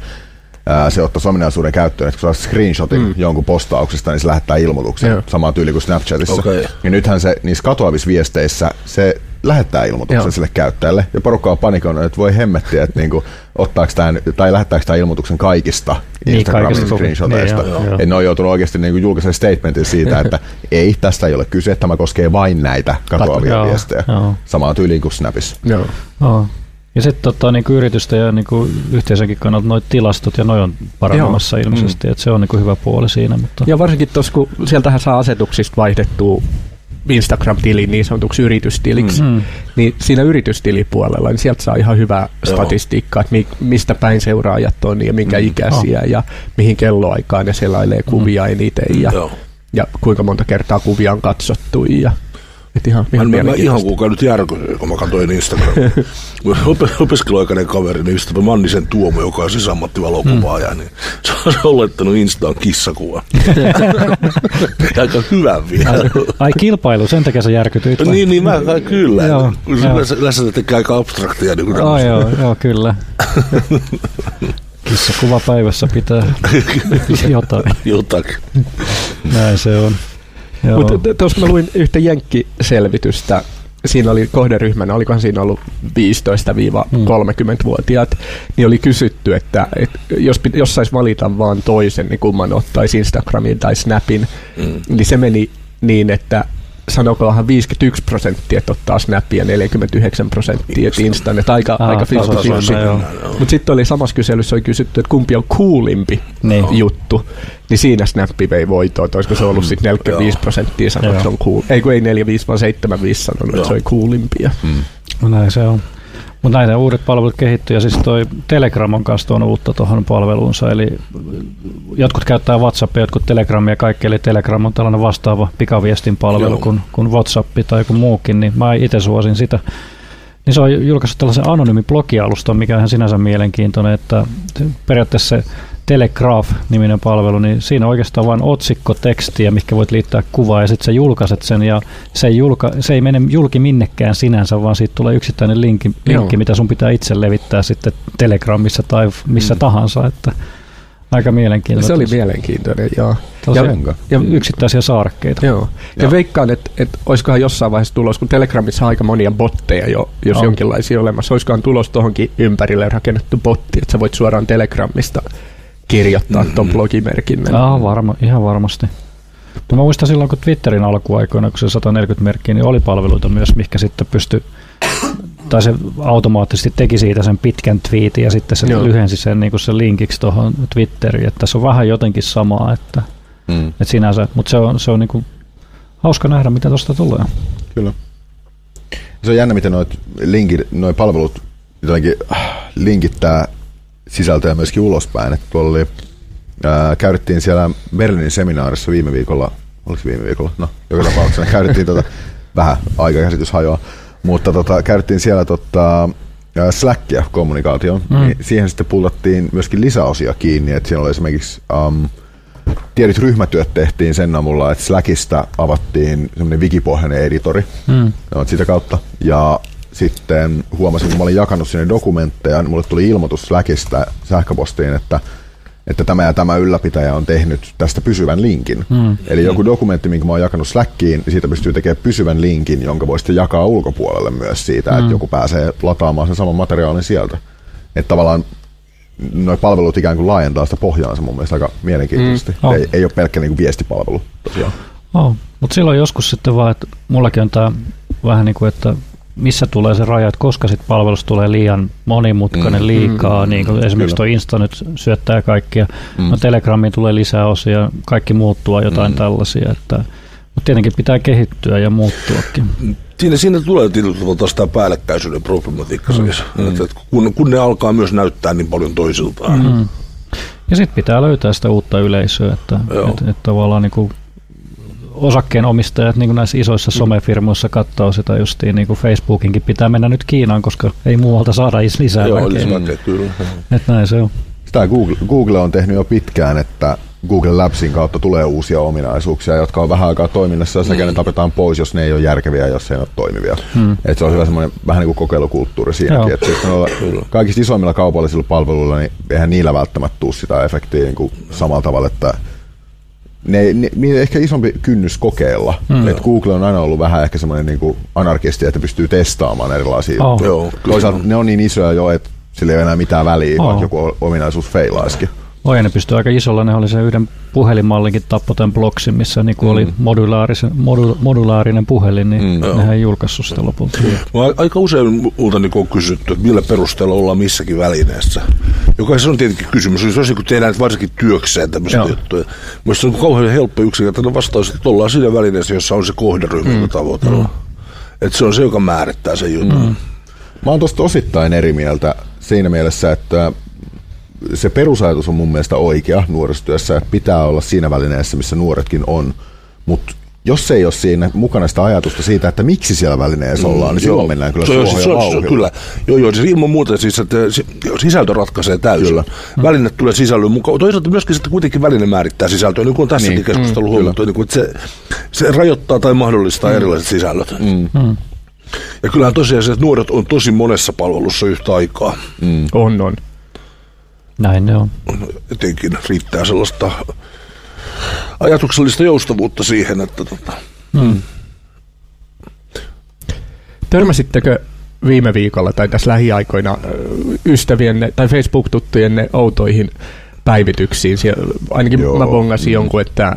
ää, se ottaisi ominaisuuden käyttöön, että kun saa screenshotin mm. jonkun postauksesta, niin se lähettää ilmoituksen Joo. samaa tyyli kuin Snapchatissa. Okei. Ja nythän se niissä katoavissa viesteissä se lähettää ilmoituksen Joo. sille käyttäjälle. Ja porukka on panikoinut, että voi hemmettiä, että niinku, ottaako tämän, tai lähettääkö tämä ilmoituksen kaikista Niin, Instagramin screenshoteista. Niin, joo, joo. Että ne on joutunut oikeasti niinku julkisen statementin siitä, että ei, tästä ei ole kyse, tämä koskee vain näitä katoavia Joo, viestejä. joo. Samaan tyyliin kuin Snapissa. Joo. Oo. Ja sitten tota, niin yritysten ja niin yhteisönkin kannalta noit tilastot ja noin on paranemassa Joo. ilmeisesti, että se on niin hyvä puoli siinä. Mutta Ja varsinkin tuossa, kun sieltähän saa asetuksista vaihdettua Instagram-tilin niin sanotuksi yritystiliksi, Mm. niin siinä yritystilipuolella, niin sieltä saa ihan hyvää Joo. statistiikkaa, että mi- mistä päin seuraajat on ja minkä Mm. ikäisiä ja mihin kelloaikaan ne selailee kuvia eniten ja, Joo. ja kuinka monta kertaa kuvia on katsottu. Ja, et ihan, ihan mä, mä ihan kuukaan nyt järkyin, kun mä katsoin Ope, opiskeluaikainen kaveri, niin ystävä Mannisen Tuomo, joka on siis ammattivalokuvaaja, niin se on laittanut Instaan kissakuva. Aika hyvä vielä. Ai kilpailu, sen takia sä järkytyit. vai? niin, niin mä kyllä. Joo, yleensä- Yleensä tekee aika abstraktia. Niin kuin Oh, joo, joo, kyllä. Kissakuva päivässä pitää jotain. Jotakin. Näin se on. Mutta tuossa mä luin yhtä jenkkiselvitystä. Siinä oli kohderyhmänä, olikohan siinä ollut 15-30-vuotiaat, niin oli kysytty, että, että jos, jos saisi valita vaan toisen, niin kumman ottaisi Instagramin tai Snapin, Mm. niin se meni niin, että sanokohan 51 prosenttia, että ottaa snappia, 49 prosenttia, että instan, että aika, Aa, aika 50 tasaisuus, joo. Mutta sitten oli samassa kyselyssä oli kysytty, että kumpi on coolimpi Niin. juttu, niin siinä snappi vei voittoa, että olisiko se ollut sitten 45 prosenttia sanoi, että se on cool. Ei kun ei 45, vaan 75 sanonut, että se oli coolimpi. No näin se on. Mutta näitä uudet palvelut kehittyy ja siis toi Telegram on kanssa tuonut uutta tuohon palveluunsa, eli jotkut käyttää WhatsAppia, jotkut Telegramia ja kaikki, eli Telegram on tällainen vastaava pikaviestin palvelu kuin, kuin WhatsApp tai joku muukin, niin mä itse suosin sitä. Niin se on julkaissut tällaisen anonyymin blogialustan, mikä on ihan sinänsä mielenkiintoinen, että periaatteessa se Telegraph-niminen palvelu, niin siinä on oikeastaan vain otsikko tekstiä, mikä voit liittää kuvaa ja sitten sä julkaiset sen ja se ei, julka, se ei mene julki minnekään sinänsä, vaan siitä tulee yksittäinen linkki, linkki Joo. mitä sun pitää itse levittää sitten Telegramissa tai missä mm. tahansa, että aika mielenkiintoista. Se oli mielenkiintoinen, joo. Ja, ja yksittäisiä saarekkeita. Joo. Ja Joo. veikkaan, että, että olisikohan jossain vaiheessa tulos, kun Telegramissa on aika monia botteja jo, jos On. jonkinlaisia olemassa, olisikohan tulos tuohonkin ympärille rakennettu botti, että sä voit suoraan Telegramista kirjoittaa mm-hmm. ton blogimerkinnän. Ah, varma, ihan varmasti. No mä muistan silloin, kun Twitterin alkuaikoina, kun se 140 merkkiä, niin oli palveluita myös, mikä sitten pystyi, tai se automaattisesti teki siitä sen pitkän tweetin ja sitten se Joo. lyhensi sen, niin sen linkiksi tuohon Twitteriin, että tässä on vähän jotenkin samaa, että, Mm, että sinänsä, mutta se on, se on niin kuin hauska nähdä, mitä tuosta tulee. kyllä. Se on jännä, miten noit linkit, noi palvelut jotenkin äh, linkittää sisältöä myöskin ulospäin. Että tuolla oli, ää, käytettiin siellä Berliinin seminaarissa viime viikolla, oliko viime viikolla? No, joka tapauksessa käytettiin tota, vähän aikakäsitys hajoaa, mutta tota, käytettiin siellä tota, Slackia kommunikaatioon, Mm. niin siihen sitten pullattiin myöskin lisäosia kiinni, että siellä oli esimerkiksi um, tietyt ryhmätyöt tehtiin sen avulla, että Slackista avattiin semmoinen wikipohjainen editori, Mm. Joo, sitä kautta. Ja sitten huomasin, kun mä olin jakanut sinne dokumentteja, niin mulle tuli ilmoitus Slackista sähköpostiin, että, että tämä ja tämä ylläpitäjä on tehnyt tästä pysyvän linkin. Mm. Eli joku dokumentti, minkä mä oon jakanut Slackiin, niin siitä pystyy tekemään pysyvän linkin, jonka voi sitten jakaa ulkopuolelle myös siitä, mm. että joku pääsee lataamaan sen saman materiaalin sieltä. Että tavallaan nuo palvelut ikään kuin laajentaa sitä pohjaansa mun mielestä aika mielenkiintoisesti. Mm. Oh. Ei, ei ole pelkkä niin kuin viestipalvelu tosiaan. Oh. Mutta silloin joskus sitten vaan, että mullakin on tämä vähän niin kuin, että missä tulee se raja, että koska sitten palvelusta tulee liian monimutkainen Mm. liikaa, Mm. niin kuin esimerkiksi tuo Insta nyt syöttää kaikkia, Mm. no Telegramiin tulee lisää osia, kaikki muuttua jotain Mm. tällaisia, että mutta tietenkin pitää kehittyä ja muuttuakin. Siinä, siinä tulee tietyllä tavalla taas tämä päällekkäisyyden problematiikka mm. siis. Mm. Että, että kun, kun ne alkaa myös näyttää niin paljon toisiltaan. Mm. Ja sitten pitää löytää sitä uutta yleisöä, että Joo. et, et tavallaan niin kuin osakkeenomistajat niin kuin näissä isoissa somefirmoissa katsoo sitä justiin, niin kuin Facebookinkin pitää mennä nyt Kiinaan, koska ei muualta saada is- lisää Joo, väkeä. eli väkeä, kyllä. Et näin se on. Sitä Google, Google on tehnyt jo pitkään, että Google Labsin kautta tulee uusia ominaisuuksia, jotka on vähän aikaa toiminnassa ja sekä ne tapetaan pois, jos ne ei ole järkeviä, jos ne ei ole toimivia. Hmm. Et se on hyvä semmoinen vähän niin kuin kokeilukulttuuri siinäkin. Että sitten noilla kaikista isoimmilla kaupallisilla palveluilla, niin eihän niillä välttämättä tule sitä efektiä niin kuin samalla tavalla, että ne, ne, niillä ehkä isompi kynnys kokeilla. Hmm. Et Google on aina ollut vähän ehkä semmoinen niin kuin anarkisti, että pystyy testaamaan erilaisia Oh. Joo. Toisaalta ne on niin isoja jo, että sillä ei ole enää mitään väliä, Oh. vaikka joku ominaisuus feilaisikin. Oi, ne pystyy aika isolla. Ne oli se yhden puhelinmallinkin tappo tämän blogsin, missä niin kuin oli modulaarisen, modu, modulaarinen puhelin, niin Mm. mm. nehän ei julkaissut sitä lopulta. Mä aika usein multa niin on kysytty, että millä perusteella ollaan missäkin välineessä. Joka se on tietenkin kysymys. Olisi kun tehdään varsinkin työkseen tämmöisiä Joo. juttuja. Mielestäni se on kauhean helppo yksinkertainen vastaus, että ollaan siinä välineessä, jossa on se kohderyhmä, mm. jota tavoitellaan. Että se on se, joka määrittää sen jutun. Mm. Mä oon tosta osittain eri mieltä siinä mielessä, että se perusajatus on mun mielestä oikea nuorisotyössä, että pitää olla siinä välineessä, missä nuoretkin on, mutta jos ei ole siinä mukana sitä ajatusta siitä, että miksi siellä välineessä ollaan, niin silloin mennään kyllä se, on- suohon se, se, on- vauhdilla. kyllä. Joo, joo, siis ilman muuta siis, että se- sisältö ratkaisee täysin. Kyllä. Väline tulee sisällön mukaan. Toisaalta myöskin sitten kuitenkin väline määrittää sisältöä, niin kuin on tässäkin Niin. niin. keskustelu Mm, huomattu, niin kuin, että se, se rajoittaa tai mahdollistaa mm. erilaiset sisällöt. Mm. Mm. Ja kyllähän tosiaan se, että nuoret on tosi monessa palvelussa yhtä aikaa. Mm. On, on. Näin ne on. Etenkin riittää sellaista ajatuksellista joustavuutta siihen, että tota, Mm. Törmäsittekö viime viikolla tai tässä lähiaikoina ystävienne tai Facebook-tuttujenne outoihin päivityksiin? Siellä, ainakin Joo. Mä bongasin jonkun, että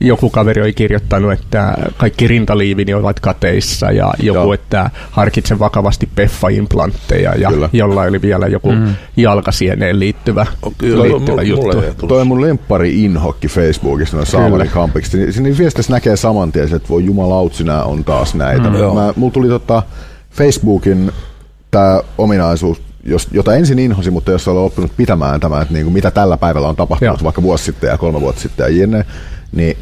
joku kaveri oli kirjoittanut, että kaikki rintaliivini ovat kateissa ja joku, Joo. että harkitsen vakavasti peffa-implantteja ja Kyllä. jollain oli vielä joku mm. jalkasieneen liittyvä, Kyllä, liittyvä mulle- juttu. Toi on mun lemppari inhokki Facebookissa, noin Saamarin kampiksi. Niin Siinä viestissä näkee saman tien, että voi jumalautsi, nää on taas näitä. Mm. Mä, mulla tuli tota Facebookin tämä ominaisuus, jos, jota ensin inhosi, mutta jos olen oppinut pitämään tämä, että niinku, mitä tällä päivällä on tapahtunut, Joo. vaikka vuosi sitten ja kolme vuotta sitten ja jne, niin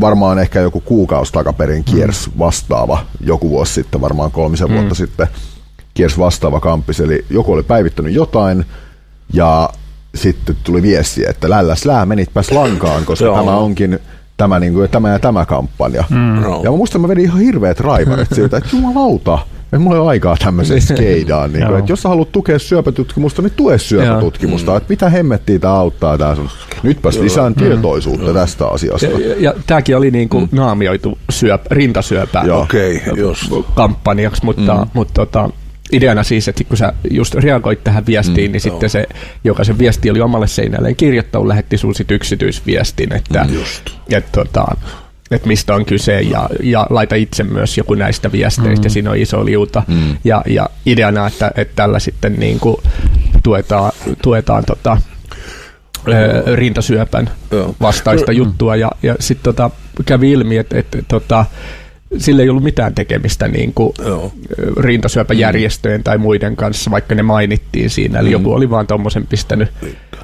varmaan ehkä joku kuukausi takaperin kiersi vastaava, joku vuosi sitten, varmaan kolmisen mm. vuotta sitten, kiersi vastaava kamppis. Eli joku oli päivittänyt jotain ja sitten tuli viesti, että lälläs lää, menitpäs lankaan, koska tämä onkin tämä, niin kuin, tämä ja tämä kampanja. Mm. Ja mä muistan, mä vedin ihan hirveät raivarit siltä, että jumalauta, että mulla ei ole aikaa tämmöiseen skeidaan. Niin kuin, Joo. että jos sä haluat tukea syöpätutkimusta, niin tue syöpätutkimusta. Mm. Että mitä hemmettiä tämä auttaa tää sun. Nytpäs lisään tietoisuutta tästä asiasta. Ja, ja, ja tämäkin oli niin kuin mm. naamioitu syöp, rintasyöpä Joo. Okei, just. kampanjaksi, mutta, mm. mutta tota, ideana siis, että kun sä just reagoit tähän viestiin, mm, niin sitten se, joka se viesti oli omalle seinälleen kirjoittanut, lähetti sun sit yksityisviestin, että, Mm, Just. että, tota, että mistä on kyse ja, ja laita itse myös joku näistä viesteistä, mm. siinä on iso liuta. Mm. Ja, ja ideana, että, että tällä sitten niin kuin tuetaan, tuetaan tota, ö, rintasyöpän vastaista Mm. juttua ja, ja sitten tota, kävi ilmi, että, että tota, sillä ei ollut mitään tekemistä niin kuin, Joo. rintasyöpäjärjestöjen tai muiden kanssa, vaikka ne mainittiin siinä. Eli joku oli vaan tuommoisen pistänyt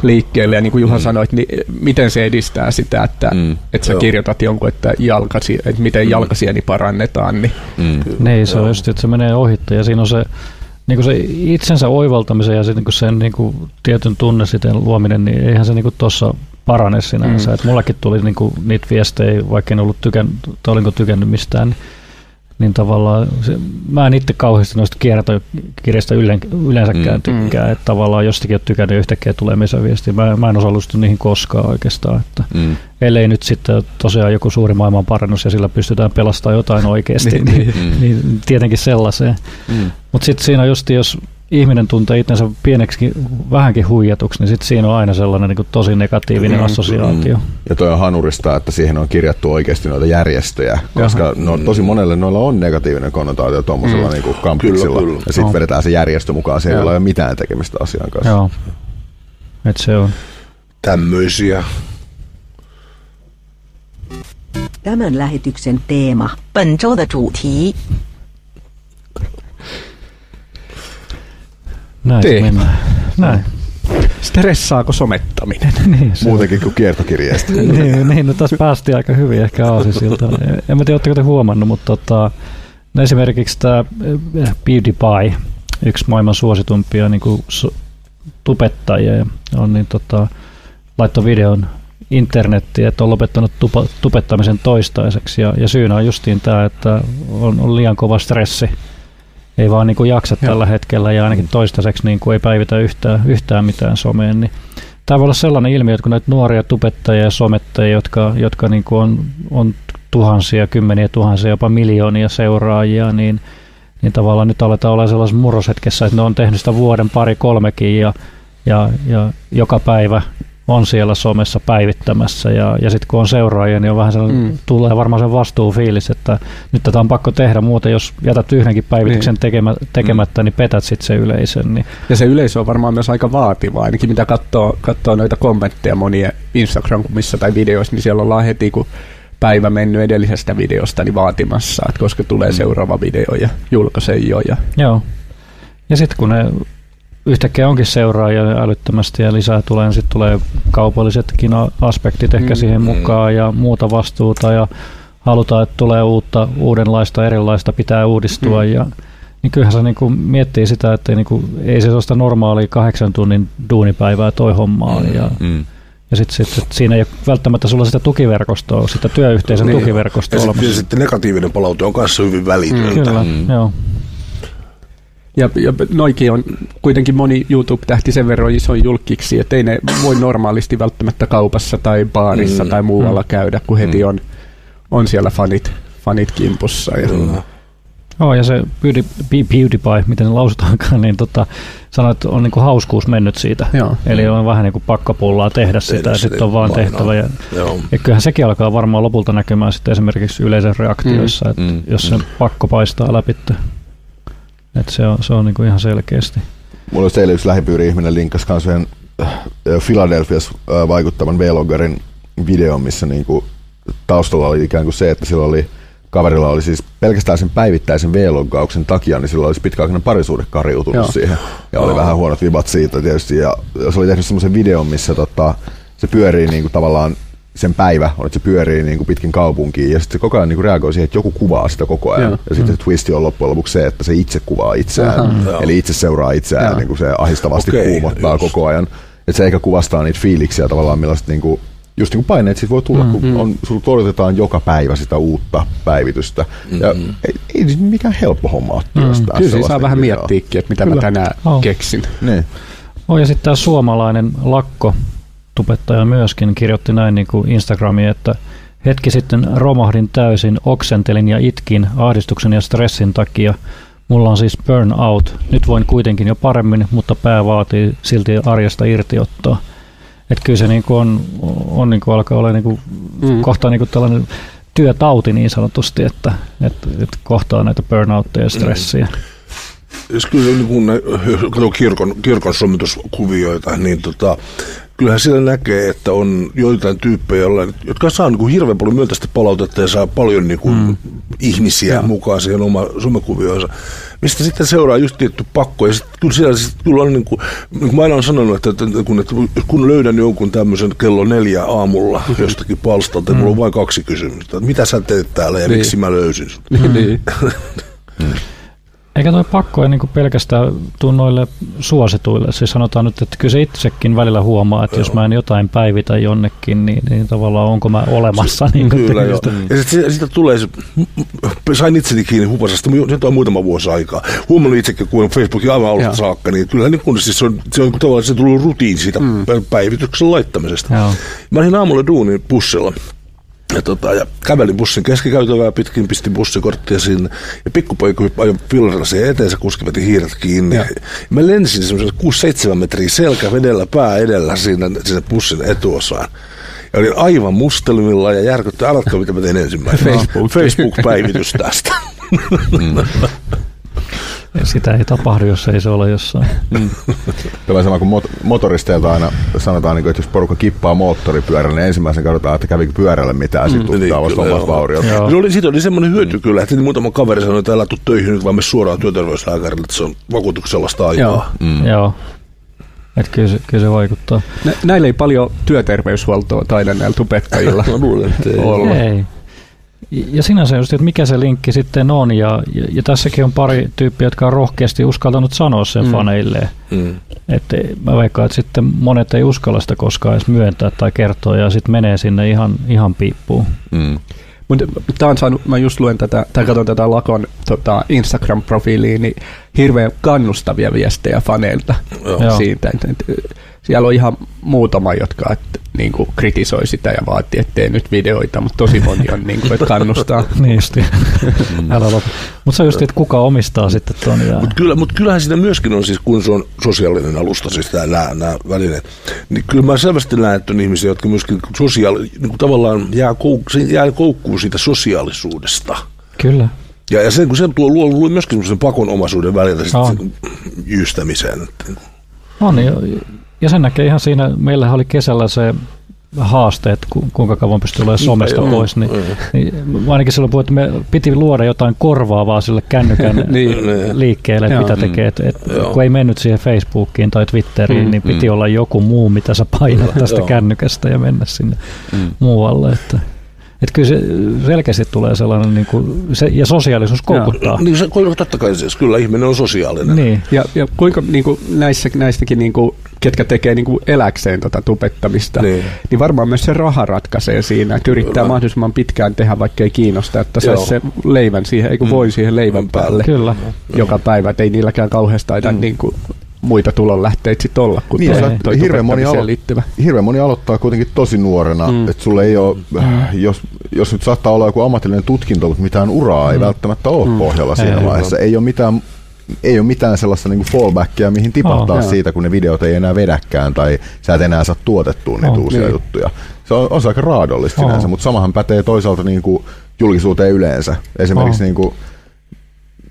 liikkeelle. Ja niin kuin Juha sanoi, että niin, miten se edistää sitä, että, Mm. että sä Joo. kirjoitat jonkun, että, jalkasi, että miten jalkasieni parannetaan. Niin, Mm. Niin, se on just, että se menee ohitte ja siinä on se, niin kuin se itsensä oivaltamisen ja sitten niin sen niin kuin tietyn tunnesiteen luominen, niin eihän se niin tuossa parane sinänsä. Mm. Et mullakin tuli niin kuin niitä viestejä, vaikka en ollut tykännyt, tai olinko tykännyt mistään, niin, niin tavallaan se, mä en itse kauheasti noista kiertokirjasta ylen, yleensäkään Mm. tykkää, että tavallaan jostakin on tykännyt yhtäkkiä tulee viestiä. Mä, mä en osallistu niihin koskaan oikeastaan, että Mm. ellei nyt sitten tosiaan joku suuri maailman parannus ja sillä pystytään pelastamaan jotain oikeasti, Niin, niin, niin. niin, niin tietenkin sellaiseen. Mm. Mutta sitten siinä just, jos ihminen tuntee itsensä pieneksi vähänkin huijatuksi, niin sitten siinä on aina sellainen niin kuin tosi negatiivinen Mm, assosiaatio. Ja toi on hanurista, että siihen on kirjattu oikeasti noita järjestöjä, koska no, tosi monelle noilla on negatiivinen konnotaatio tuommoisella mm. niin kampiksilla. Kyllä, kyllä. Ja sitten On. vedetään se järjestö mukaan, siellä ei Joo. ole mitään tekemistä asian kanssa. Joo. Et se on. Tämmöisiä. Tämän lähetyksen teema. 本周的主题 Näin se Tee. mennään. Näin. stressaako somettaminen? niin, se Muutenkin kuin kiertokirjeestä. niin, niin, no tässä päästiin aika hyvin ehkä aasisilta. En mä tiedä, oletteko te huomannut, mutta tota, no esimerkiksi tämä PewDiePie, yksi maailman suositumpia niin kuin su- tubettajia, on niin tota, laittoi videon internettiin, että on lopettanut tupa, tubettamisen toistaiseksi. Ja, ja syynä on justiin tämä, että on, on liian kova stressi. Ei vaan niin kuin jaksa Joo. tällä hetkellä ja ainakin toistaiseksi niin kuin ei päivitä yhtään, yhtään mitään someen. Niin tämä voi olla sellainen ilmiö, että kun näitä nuoria tubettajia ja somettajia, jotka, jotka niin kuin on, on tuhansia, kymmeniä tuhansia, jopa miljoonia seuraajia, niin, niin tavallaan nyt aletaan olla sellaisessa murroshetkessä, että ne on tehnyt sitä vuoden pari kolmekin ja, ja, ja joka päivä on siellä somessa päivittämässä ja, ja sitten kun on seuraajia, niin on vähän sellainen, Mm. mm. tulee varmaan sen vastuufiilis, että nyt tätä on pakko tehdä, muuten jos jätät yhdenkin päivityksen Niin. tekemä, tekemättä, niin petät sitten se yleisön. Niin, Ja se yleisö on varmaan myös aika vaativa, ainakin mitä katsoo, katsoo noita kommentteja monien Instagramissa tai videoissa, niin siellä ollaan heti, kun päivä mennyt edellisestä videosta, niin vaatimassa, että koska tulee seuraava video ja julkaisee jo. Ja, Joo. Ja sitten kun ne yhtäkkiä onkin seuraajia älyttömästi ja lisää tulee, niin sitten tulee kaupallisetkin aspektit ehkä Mm. siihen mukaan ja muuta vastuuta ja halutaan, että tulee uutta, uudenlaista, erilaista, pitää uudistua Mm. ja niin kyllähän se niinku miettii sitä, että niinku, ei se sellaista normaalia kahdeksan tunnin duunipäivää toi hommaa ja, Mm. ja sitten sit, sit siinä ei ole välttämättä sulla sitä tukiverkostoa, sitä työyhteisön Niin. tukiverkostoa Ja sitten, olemassa. sitten negatiivinen palaute on kanssa hyvin välitöntä. Kyllä, Mm. joo. Ja, ja noikin on kuitenkin moni YouTube-tähti sen verran iso julkiksi, että ei ne voi normaalisti välttämättä kaupassa tai baarissa Mm. tai muualla Mm. käydä, kun heti Mm. on, on siellä fanit, fanit kimpussa. Ja, Kyllä. Joo, ja se Beauty, PewDiePie, miten se lausutaankaan, niin tota, sanoi, että on niinku hauskuus mennyt siitä. Joo. Eli on vähän niin kuin pakkopullaa tehdä sitä, Tehdä ja sitten on vaan painaa. tehtävä. Ja, Joo. ja kyllähän sekin alkaa varmaan lopulta näkymään sitten esimerkiksi yleisön reaktioissa, mm. että Mm, jos se pakko paistaa läpi. Että se on, se on niinku ihan selkeästi. Mulla oli eilen yksi lähipiiri-ihminen linkkasi kanssa yhden Philadelphiassa vaikuttavan vloggerin videon, missä niinku taustalla oli ikään kuin se, että sillä oli kaverilla oli siis pelkästään sen päivittäisen vloggauksen takia, niin sillä olisi pitkäaikainen parisuhde kariutunut Joo. siihen. Ja oli vähän huonot vibat siitä tietysti. Ja se oli tehnyt semmoisen videon, missä tota, se pyörii niinku tavallaan sen päivä on, että se pyörii niin kuin pitkin kaupunkiin ja sitten se koko ajan niin kuin reagoi siihen, että joku kuvaa sitä koko ajan. Joo. Ja sitten se twisti on loppujen lopuksi se, että se itse kuvaa itseään. Aha. Eli itse seuraa itseään, niin kuin se ahistavasti Okei, kuumottaa just. koko ajan. Että se eikä kuvastaa niitä fiiliksiä tavallaan, millaista niin kuin, just niin kuin paineet siitä voi tulla, mm, kun on, sulla odotetaan joka päivä sitä uutta päivitystä. Ja ei, ei se mikään helppo homma ole työstää. Kyllä siinä saa vähän miettiäkin, että mitä Kyllä. mä tänään Oh. keksin. Niin. Oh, ja sitten tämä suomalainen lakko tubettaja myöskin kirjoitti näin niin kuin Instagramiin, että hetki sitten romahdin täysin, oksentelin ja itkin ahdistuksen ja stressin takia. Mulla on siis burnout. Nyt voin kuitenkin jo paremmin, mutta pää vaatii silti arjesta irtiottoa. Että kyllä se niin kuin on, on niin kuin alkaa olla niin kuin Mm. kohta niin kuin tällainen työtauti niin sanotusti, että, että, että kohtaa näitä burnoutteja ja stressiä. Jos kyllä niin kun katsoo kirkon, kirkon sommituskuvioita, niin tota, kyllähän siellä näkee, että on joitain tyyppejä, jotka saa niin kuin hirveän paljon myöntäistä palautetta ja saa paljon niin kuin mm. ihmisiä Joo. mukaan siihen oma somekuvioonsa. Mistä sitten seuraa just tietty pakko. Ja sitten kyllä siellä sit, kyllä on niin kuin, niin kuin mä aina olen sanonut, että, että, kun, että kun löydän jonkun tämmöisen kello neljä aamulla jostakin palstalta, mm. mulla on vain kaksi kysymystä. Mitä sä teet täällä ja Niin. miksi mä löysin sut? niin. Eikä toi pakko niin kuin pelkästään tuu noille suosituille. Siis sanotaan nyt, että kyllä se itsekin välillä huomaa, että jos mä en jotain päivitä jonnekin, niin, niin tavallaan onko mä olemassa. Niin kuin Kyllä joo. Ja sitten siitä tulee se, sain itseni kiinni hupasasta, nyt on muutama vuosi aikaa. Huomannut itsekin, kun on Facebookin aivan alusta Joo. saakka, niin kyllä niin kun, siis se on, se on tavallaan se tullut rutiin siitä mm. päivityksen laittamisesta. Joo. Mä olin aamulla duunin bussilla. Ja, tota, ja kävelin bussin keskikäytävää pitkin, pistin bussikorttia sinne. Ja pikkupoika ajoi fillarilla siihen eteen, se kuski veti hiiret kiinni. Ja. Mä lensin semmoisen 6-7 metriä selkä vedellä, pää edellä sinne, sinne bussin etuosaan. Ja olin aivan mustelmilla ja järkytty. Arvatko, mitä mä tein ensimmäisenä? Facebook. Facebook-päivitys tästä. Sitä ei tapahdu, jos ei se ole jossain. Tämä sama kuin mot- motoristeilta aina sanotaan, niin että jos porukka kippaa moottoripyörällä, niin ensimmäisen katsotaan, että kävikö pyörällä mitään, sitten Niin, tutkitaan vasta kyllä, omat joo. vauriot. Joo. Se oli, siitä oli semmoinen hyöty kyllä, että muutama kaveri sanoi, että älä tuu töihin nyt, vaan me suoraan työterveyslääkärille, että se on vakuutuksellasta aikaa. Mm. Joo. Että kyllä, se, kyllä se vaikuttaa. Nä, näillä ei paljon työterveyshuoltoa taida näillä tubettajilla Mä luulen, että ei. olla. Ei. Ja sinänsä just, että mikä se linkki sitten on, ja, ja, ja tässäkin on pari tyyppiä, jotka on rohkeasti uskaltanut sanoa sen Mm. faneilleen. Mm. Että mä veikkaan, että sitten monet ei uskalla sitä koskaan edes myöntää tai kertoa, ja sitten menee sinne ihan, ihan piippuun. Mm. Mutta tää on saanut, mä just luen tätä, tai katson tätä Lakon tota, Instagram-profiiliä, niin hirveän kannustavia viestejä faneilta Joo. siitä. Että, että siellä on ihan muutama, jotka et, niin kuin, kritisoi sitä ja vaatii, että tee nyt videoita, mutta tosi moni on niin kuin, että kannustaa. Niin justi. Älä. Mutta se on just, että kuka omistaa sitten ton. Ja... Mutta kyllä, mut kyllähän siinä myöskin on siis, kun se on sosiaalinen alusta, siis nämä, välineet, niin kyllä mä selvästi näen, että on ihmisiä, jotka myöskin sosiaali, niin kuin tavallaan jää, kouk, jää koukkuun siitä sosiaalisuudesta. Kyllä. Ja, ja sen, kun se tuo, luo, luo myöskin semmoisen pakonomaisuuden välillä jyystämiseen. Että- On, ja, ja sen näkee ihan siinä, meillähän oli kesällä se haaste, että ku- kuinka kauan pystyy olemaan somesta Joo, pois, niin, joo. niin ainakin silloin puhuin, että me piti luoda jotain korvaavaa sille kännykän Niin. liikkeelle, että mitä tekee. Et, et, Joo. kun ei mennyt siihen Facebookiin tai Twitteriin, Mm. niin piti olla joku muu, mitä sä painat tästä kännykästä ja mennä sinne muualle. Että, että kyllä se selkeästi tulee sellainen, niin kuin, se, ja sosiaalisuus koukuttaa. Niin se, totta kai siis, kyllä ihminen on sosiaalinen. Niin. Ja, ja kuinka niin kuin näissä, näistäkin, niin kuin, ketkä tekee niin kuin eläkseen tota tubettamista, Niin. niin. varmaan myös se raha ratkaisee siinä, että yrittää Kyllä. mahdollisimman pitkään tehdä, vaikka ei kiinnosta, että saisi se leivän siihen, eikö Mm. voi siihen leivän Mm. päälle Kyllä. joka päivä, että ei niilläkään kauheasti aina mm. niin kuin, muita tulonlähteitä sit olla kuin Niin, toi, toi hirveän moni alo- liittyvä. Hirveän moni aloittaa kuitenkin tosi nuorena, mm. että sulle ei ole, jos, jos nyt saattaa olla joku ammatillinen tutkinto, mutta mitään uraa mm. ei välttämättä ole mm. pohjalla siinä Ei, vaiheessa. Ei ole mitään ei ole mitään sellaista niinku fallbackia, mihin tipahtaa Oh, siitä, kun ne videot ei enää vedäkään tai sä et enää saa tuotettua niitä Oh, uusia niin. juttuja. Se on, on se aika raadollista Oh. sinänsä, mutta samahan pätee toisaalta niinku julkisuuteen yleensä. Esimerkiksi Oh. niinku,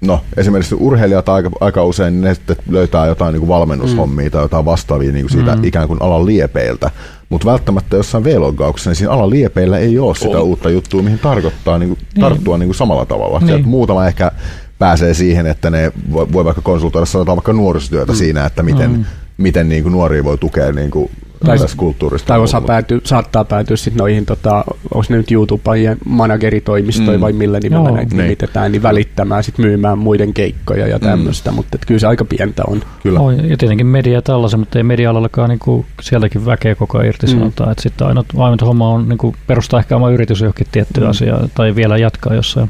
No, esimerkiksi urheilijat aika, aika usein ne sitten löytää jotain niin kuin valmennushommia tai jotain vastaavia niin kuin siitä mm. ikään kuin alan liepeiltä. Mutta välttämättä jossain V-loggauksessa, niin siinä alan liepeillä ei ole sitä On. uutta juttua, mihin tarkoittaa niin kuin, Niin. tarttua niin kuin samalla tavalla. Niin. Sieltä muutama ehkä pääsee siihen, että ne voi, voi vaikka konsultoida sanotaan vaikka nuorisotyötä mm. siinä, että miten, mm. miten niin kuin nuoria voi tukea niin kuin Tai- tässä kulttuurista. Tai osa päätyy, saattaa päätyä sitten noihin, tota, onko ne nyt YouTubeen manageritoimistoja Mm. vai millä nimellä Joo. näitä Niin. nimitetään, niin välittämään, sit myymään muiden keikkoja ja tämmöistä, mm. mutta et kyllä se aika pientä on. Kyllä. Oh, ja tietenkin media tällaisen, mutta ei media-alallakaan niin kuin, sieltäkin väkeä koko ajan irtisanotaan. Mm. Että sitten ainut, ainut homma on niin kuin, perustaa ehkä oma yritys johonkin tiettyyn Mm. mm. asiaan tai vielä jatkaa jossain.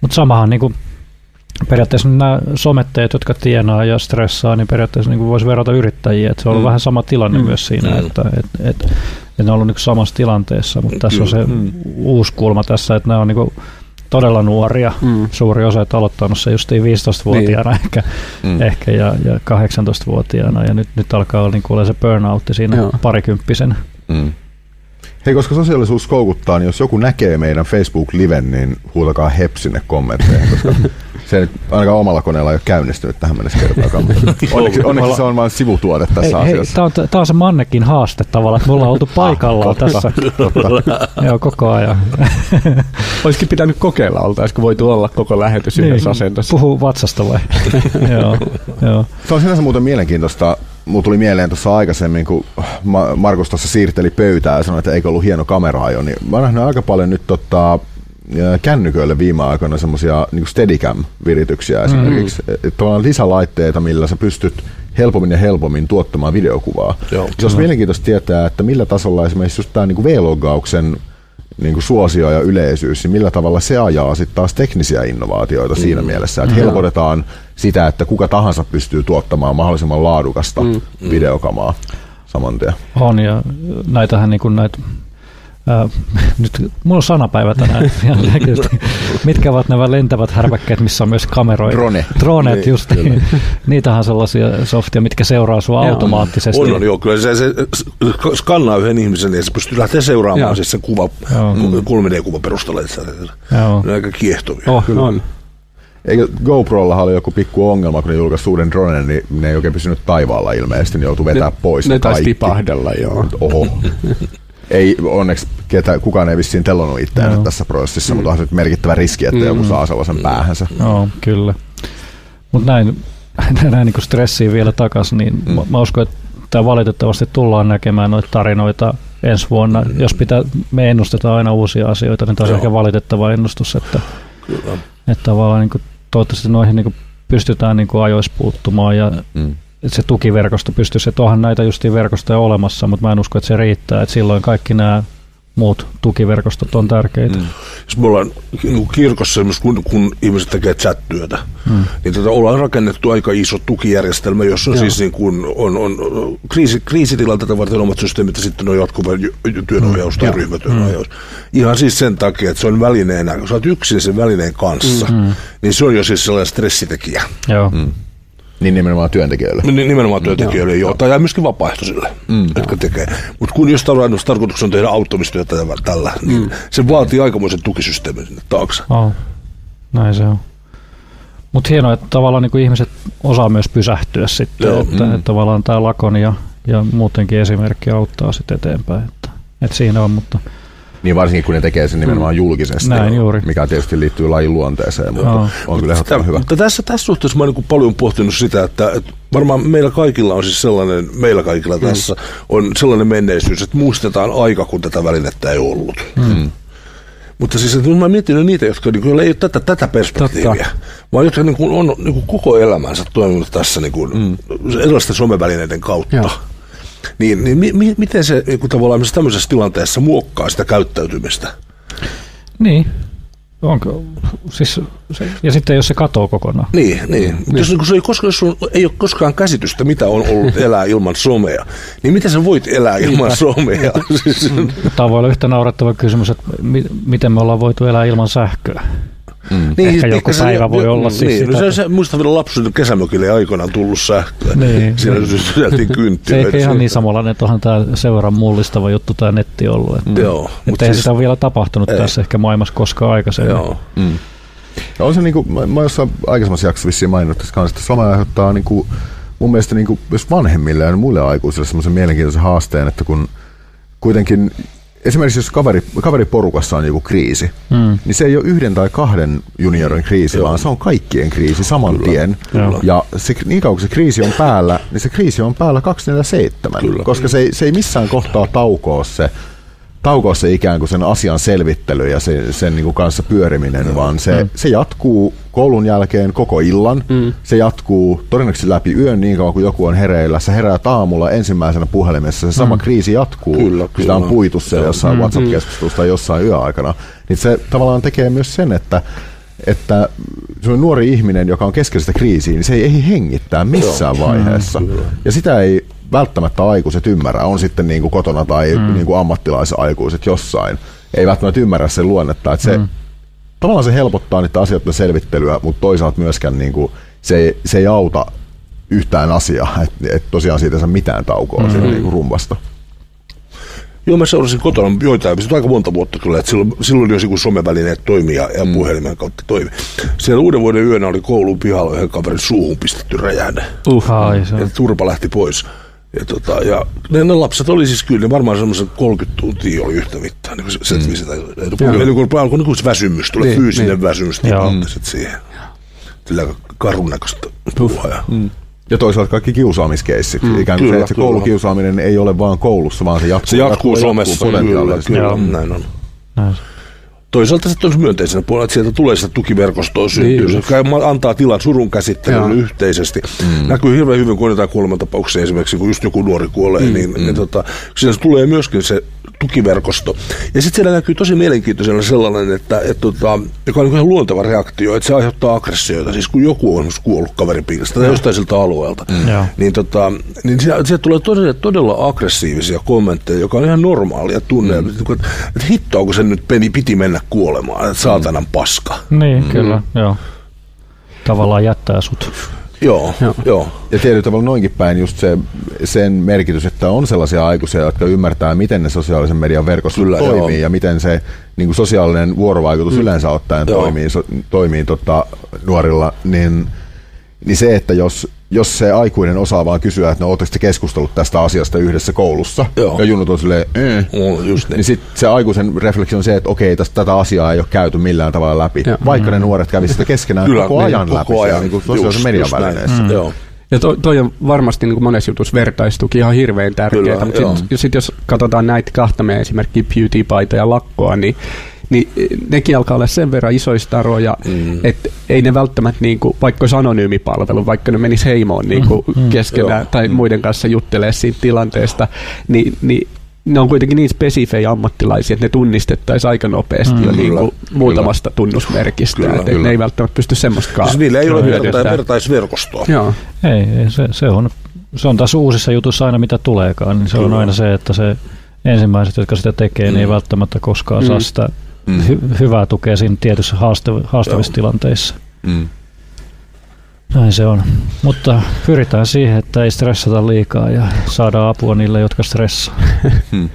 Mutta samahan niin kuin, periaatteessa nämä somettajat, jotka tienaa ja stressaa, niin periaatteessa niin voisi verrata yrittäjiä. Et se on ollut Mm. vähän sama tilanne Mm. myös siinä, Mm. että et, et, et ne on ollut niin samassa tilanteessa, mutta tässä on se Mm. uusi kulma tässä, että nämä on niin todella nuoria. Mm. Suuri osa, että aloittanut se justiin 15-vuotiaana niin. ehkä, Mm. ehkä ja, ja 18-vuotiaana ja nyt, nyt alkaa olla, niin kuulee se burnoutti siinä Joo. Parikymppisen. Mm. Hei, koska sosiaalisuus koukuttaa, niin jos joku näkee meidän Facebook-liven, niin huutakaa hep sinne kommentteihin, koska se nyt ainakaan omalla koneella ei ole käynnistynyt tähän mennessä kertaakaan. Onneksi, onneksi se on vain sivutuote tässä Hei, hei, asiassa. tämä on, tää on se mannekin haaste tavallaan, että me ollaan oltu paikallaan totta, tässä totta. Joo, koko ajan. Olisikin pitänyt kokeilla, oltaisiko voitu olla koko lähetys yhdessä asentossa. Puhuu vatsasta vai? joo, joo. Se on sinänsä muuten mielenkiintoista. Mulla tuli mieleen tuossa aikaisemmin, kun Ma- Markus tuossa siirteli pöytää ja sanoi, että eikö ollut hieno kamera jo, niin mä oon nähnyt aika paljon nyt tota, kännyköille viime aikoina semmoisia niin Steadicam-virityksiä esimerkiksi. Mm. Tavallaan lisälaitteita, millä sä pystyt helpommin ja helpommin tuottamaan videokuvaa. Joo. Se olisi mielenkiintoista tietää, että millä tasolla esimerkiksi just tämä niin V-loggauksen niin kuin suosio ja yleisyys, niin millä tavalla se ajaa sitten taas teknisiä innovaatioita mm. siinä mielessä, että helpotetaan sitä, että kuka tahansa pystyy tuottamaan mahdollisimman laadukasta mm. videokamaa saman tien. On ja näitähän niin kuin näitä Ää, nyt mulla on sanapäivä tänään. Mitkä ovat nämä lentävät härpäkkeet, missä on myös kameroita? Drone. Dronet, Niin, just. Niitähän on sellaisia softia, mitkä seuraa sua Joo. automaattisesti. On, on, joo, kyllä se, se skannaa yhden ihmisen ja se pystyy lähteä seuraamaan Joo. siis sen kuva, Joo. ku- kulmineen kuvan perusteella. Joo. Ne on aika kiehtovia. Oh, on. Eikö GoProlla oli joku pikku ongelma, kun ne julkaisi uuden dronen, niin ne ei oikein pysynyt taivaalla ilmeisesti, ne joutui vetää Ne- pois. Ne taisi kaikki. tipahdella, joo. Oho. ei onneksi ketä, kukaan ei vissiin tellonut itseään Joo. tässä prosessissa, mutta on se merkittävä riski, että joku saa sellaisen päähänsä. Joo, kyllä. Mutta näin, näin niin stressiin vielä takaisin, niin mm. mä, mä uskon, että tämä valitettavasti tullaan näkemään noita tarinoita ensi vuonna. Mm. Jos pitää, me ennustetaan aina uusia asioita, niin tämä on ehkä valitettava ennustus, että, Kyllä. että tavallaan niin kuin, toivottavasti noihin niin kuin pystytään niin kuin ajoissa puuttumaan ja Mm. Että se tukiverkosto pystyisi, että onhan näitä justiin verkostoja olemassa, mutta mä en usko, että se riittää, että silloin kaikki nämä muut tukiverkostot on tärkeitä. Mm. Jos me ollaan niin kirkossa, kun, kun ihmiset tekee chat-työtä, mm. niin tota, ollaan rakennettu aika iso tukijärjestelmä, jossa on Joo. siis niin kuin, on, on kriisi, kriisitilanteita varten omat systeemit ja sitten on jatkuva työnohjaus tai Joo. ryhmätyönohjaus. Ihan siis sen takia, että se on välineenä, kun sä oot yksin sen välineen kanssa, mm. niin se on jo siis sellainen stressitekijä. Joo. Mm. Niin nimenomaan työntekijöille. Ni- Nimenomaan työntekijöille, joo. Tai myöskin vapaaehtoisille, mm, jotka tekee. Mutta kun jos tarkoitus tarkoituksena on tehdä auttamistyötä ja tällä, niin mm. se vaatii aikamoisen tukisysteemin sinne taakse. Oh. Näin se on. Mutta hienoa, että tavallaan niin kuin ihmiset osaa myös pysähtyä sitten, Joo, että, mm. että tavallaan tämä lakon ja, ja muutenkin esimerkki auttaa sitten eteenpäin. Että, että siinä on, mutta Niin varsinkin kun ne tekee sen nimenomaan julkisesti, Näin juuri. mikä tietysti liittyy lajin luonteeseen, mutta Joo. on kyllä ehdottoman hyvä. Mutta tässä, tässä suhteessa mä oon niin paljon pohtinut sitä, että, että varmaan meillä kaikilla on siis sellainen, meillä kaikilla tässä on sellainen menneisyys, että muistetaan aika, kun tätä välinettä ei ollut. Mm. Mutta siis että mä mietin niitä, jotka niin kuin, ei ole tätä, tätä perspektiiviä, Totta. vaan jotka niin kuin, on niin kuin koko elämänsä toiminut tässä niin kuin, mm. erilaisten somevälineiden kautta. Joo. Niin, niin mi, mi, miten se niin tavallaan tämmöisessä tilanteessa muokkaa sitä käyttäytymistä? niin. Onko, siis, se, ja sitten jos se katoo kokonaan. Niin, niin. Mutta jos, niin se ei, koskaan, jos sun ei ole koskaan käsitystä, mitä on ollut elää ilman somea, niin miten sä voit elää ilman somea? Tämä voi olla yhtä naurettava kysymys, että mi, miten me ollaan voitu elää ilman sähköä. Mm. Ehkä joku päivä voi olla siis niin, sitä- no se, se, muistan vielä lapsuuden kesämökille aikoinaan tullut sähköä. Niin. Siinä syötiin Se kynttilöitä. ei ihan niin samanlainen, että onhan tämä sen verran mullistava juttu tämä netti ollut. Että, Joo, että mutta ei siis, sitä ole vielä tapahtunut ei. tässä ehkä maailmassa koskaan aikaisemmin. joo. Ja on se niinku, mä, mä oon jossain aikaisemmassa jaksossa vissiin maininnut tässä kanssa, että some aiheuttaa niinku, mun mielestä niinku, myös vanhemmille ja muille aikuisille semmoisen mielenkiintoisen haasteen, että kun kuitenkin esimerkiksi jos kaveri, kaveriporukassa on joku kriisi, Mm. niin se ei ole yhden tai kahden juniorin kriisi, vaan se on kaikkien kriisi saman tien. Joo. Ja se, niin kauan kun se kriisi on päällä, niin se kriisi on päällä 247, Kyllä. koska se ei, se ei missään kohtaa taukoa se, taukoa se ikään kuin sen asian selvittely ja sen, sen niin kuin kanssa pyöriminen, no. vaan se, mm. se jatkuu koulun jälkeen koko illan. Mm. Se jatkuu todennäköisesti läpi yön niin kauan kuin joku on hereillä. Se herää aamulla ensimmäisenä puhelimessa. Se sama mm. kriisi jatkuu. Kyllä, kun kyllä. Sitä on puitu se Joo. jossain mm. WhatsApp-keskustelussa tai jossain yöaikana. Niin se tavallaan tekee myös sen, että että se on nuori ihminen, joka on keskellä sitä kriisiä, niin se ei ehdi hengittää missään Joo. vaiheessa. Ja sitä ei välttämättä aikuiset ymmärrä, on sitten niin kuin kotona tai mm. niin kuin ammattilaisaikuiset jossain. Ei välttämättä ymmärrä sen luonnetta. Että se, mm. Tavallaan se helpottaa niitä asioiden selvittelyä, mutta toisaalta myöskään niin kuin, se, ei, se ei auta yhtään asiaa. Että et tosiaan siitä ei saa mitään taukoa mm. siitä niin kuin rumbasta. Joo, mä seurasin kotona joitain, se aika monta vuotta kyllä, että silloin, silloin jos joku somevälineet toimi ja, ja mm. puhelimen kautta toimi. Siellä uuden vuoden yönä oli koulun pihalla yhden kaverin suuhun pistetty räjähde. Uh. Ja turpa lähti pois. Ja, tota, ja ne, ne, lapset oli siis kyllä, ne varmaan semmoisen 30 tuntia oli yhtä mittaa. Niin se, mm. sitä, eli kun alkoi niin se väsymys, tulee Niin, fyysinen niin. väsymys, niin siihen. Sillä aika karun näköistä puhua. Ja, mm. Ja toisaalta kaikki kiusaamiskeissit. Mm, ikään kuin kyllä, se, että se kyllä. koulukiusaaminen ei ole vaan koulussa, vaan se jatkuu, Se jatkuu somessa, kyllä, potentiaalisesti. kyllä, Joo. näin on. Näin. Toisaalta sitten on myönteisenä puolella, että sieltä tulee sitä tukiverkostoa syntyy, Niin. se antaa tilan surun käsittelylle Joo. yhteisesti. Mm. Näkyy hirveän hyvin, kun on jotain kuolemantapauksia esimerkiksi, kun just joku nuori kuolee, mm. niin, niin tota, siinä tulee myöskin se tukiverkosto. Ja sitten siellä näkyy tosi mielenkiintoisena sellainen, että, että tota, joka on niin ihan luonteva reaktio, että se aiheuttaa aggressioita. Siis kun joku on kuollut kaveripiiristä tai jostain siltä alueelta, Joo. niin, tota, niin sieltä, tulee todella, todella aggressiivisia kommentteja, joka on ihan normaalia tunne. Mm. Että, että hittoa, kun sen nyt peni, piti mennä kuolemaan, että saatanan paska. Niin, kyllä, joo. Tavallaan jättää sut. Joo, joo. joo. Ja tietyllä tavalla noinkin päin just se, sen merkitys, että on sellaisia aikuisia, jotka ymmärtää, miten ne sosiaalisen median verkostot Kyllä, toimii joo. ja miten se niin kuin sosiaalinen vuorovaikutus mm. yleensä ottaen Joo. toimii, so, toimii tota, nuorilla, niin, niin se, että jos, jos se aikuinen osaa vaan kysyä, että no ootteko te keskustellut tästä asiasta yhdessä koulussa, Joo. ja junnut on silleen, eh, On just niin. niin sit se aikuisen refleksio on se, että okei, tästä, tätä asiaa ei ole käyty millään tavalla läpi, Joo. vaikka ne nuoret kävisivät sitä keskenään Kyllä, koko niin, ajan läpi koko siellä ajan. niin kuin sosiaalisen Just- median välineissä. Mm. Joo. Ja to, toi on varmasti niin kuin monessa jutussa vertaistuki ihan hirveän tärkeää, mutta sitten sit jos katsotaan näitä kahta meidän esimerkkiä, PewDiePieta ja Lakkoa, niin niin nekin alkaa olla sen verran isoja staroja, mm. että ei ne välttämättä, niin kuin, vaikka olisi anonyymipalvelu, vaikka ne menisi heimoon niin kuin Mm, keskenään joo. tai muiden kanssa juttelee siitä tilanteesta, niin, niin ne on kuitenkin niin spesifejä ammattilaisia, että ne tunnistettaisiin aika nopeasti Mm, jo niin kyllä, kuin muutamasta tunnusmerkistä, Kyllä, että kyllä. ne ei välttämättä pysty semmoistakaan Siis niillä ei ole verta- vertaisverkostoa. Joo. Ei, ei se, se, on, se on taas uusissa jutuissa aina mitä tuleekaan, niin se on Kyllä. aina se, että se ensimmäiset, jotka sitä tekee, niin ei Mm. välttämättä koskaan saa Mm. sitä Mm. hy- hyvää tukea siinä tietyissä haastav- haastavissa Joo. tilanteissa. Mm. Näin se on. Mutta pyritään siihen, että ei stressata liikaa ja saadaan apua niille, jotka stressaa.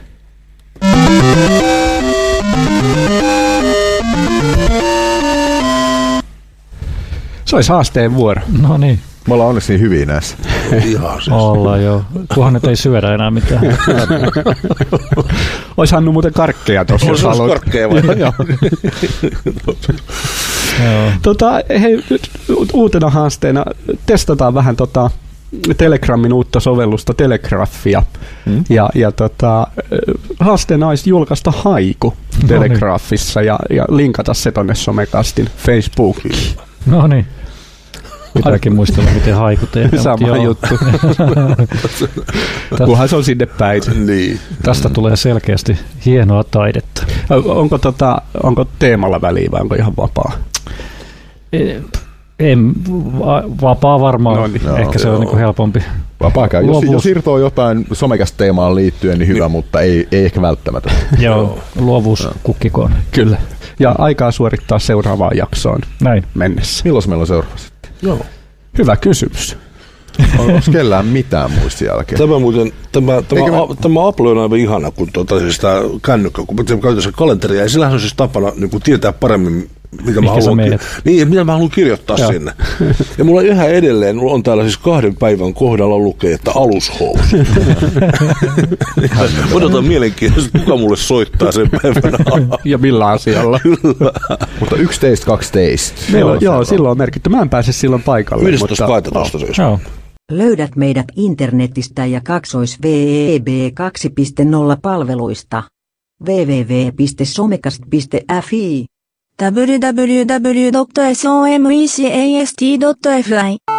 Se olisi haasteen vuoro. No niin, Me ollaan onneksi niin hyviä näissä. Ihan siis. ollaan jo. Kunhan nyt ei syödä enää mitään. Olisi Hannu muuten karkkeja tuossa, jos haluat. karkkeja vai? Joo, joo. Joo. Tota, hei, uutena haasteena testataan vähän tota Telegramin uutta sovellusta Telegraphia. Mm. Ja, ja tota, haasteena olisi julkaista haiku niin. Telegraphissa ja, ja linkata se tonne somekastin Facebookiin. No niin. Pitääkin muistella, miten haiku tehdään. Sama Joo. juttu. Kunhan se on sinne päin. niin. Tästä tulee selkeästi hienoa taidetta. Onko, tota, onko teemalla väliä vai onko ihan vapaa? E- En, va- vapaa varmaan. No niin, Ehkä se joo. on niin helpompi. Vapaa käy. Jos, Luovuus. jos irtoaa jotain somekästä teemaan liittyen, niin hyvä, mutta ei, ei ehkä välttämättä. Joo, luovuus kukkikoon. Kyllä. Ja aikaa suorittaa seuraavaan jaksoon Näin. Milloin mennessä. meillä on seuraava sitten? Joo. Hyvä kysymys. Onko kellään mitään muistin jälkeen? Tämä muuten, tämä, tämä, Eikö me- a, tämä Apple on aivan ihana, kun tuota, siis tämä kännykkä, kun mä käytän sen kalenteria, ja sillähän on siis tapana niin kuin tietää paremmin, mitä mä haluan, niin, mitä mä haluan kirjoittaa Joo. sinne. Ja mulla yhä edelleen, mulla on täällä siis kahden päivän kohdalla lukee, että alushousu. Odotan mielenkiintoista, kuka mulle soittaa sen päivänä. Ja millä asialla? Mutta 11, 12. Meillä on, joo, silloin on merkitty. Mä en pääse silloin paikalle. 11 mutta, 12 siis. Joo. Löydät meidät internetistä ja kaksois VEB 2.0 palveluista. www.somekast.fi www.somecast.fi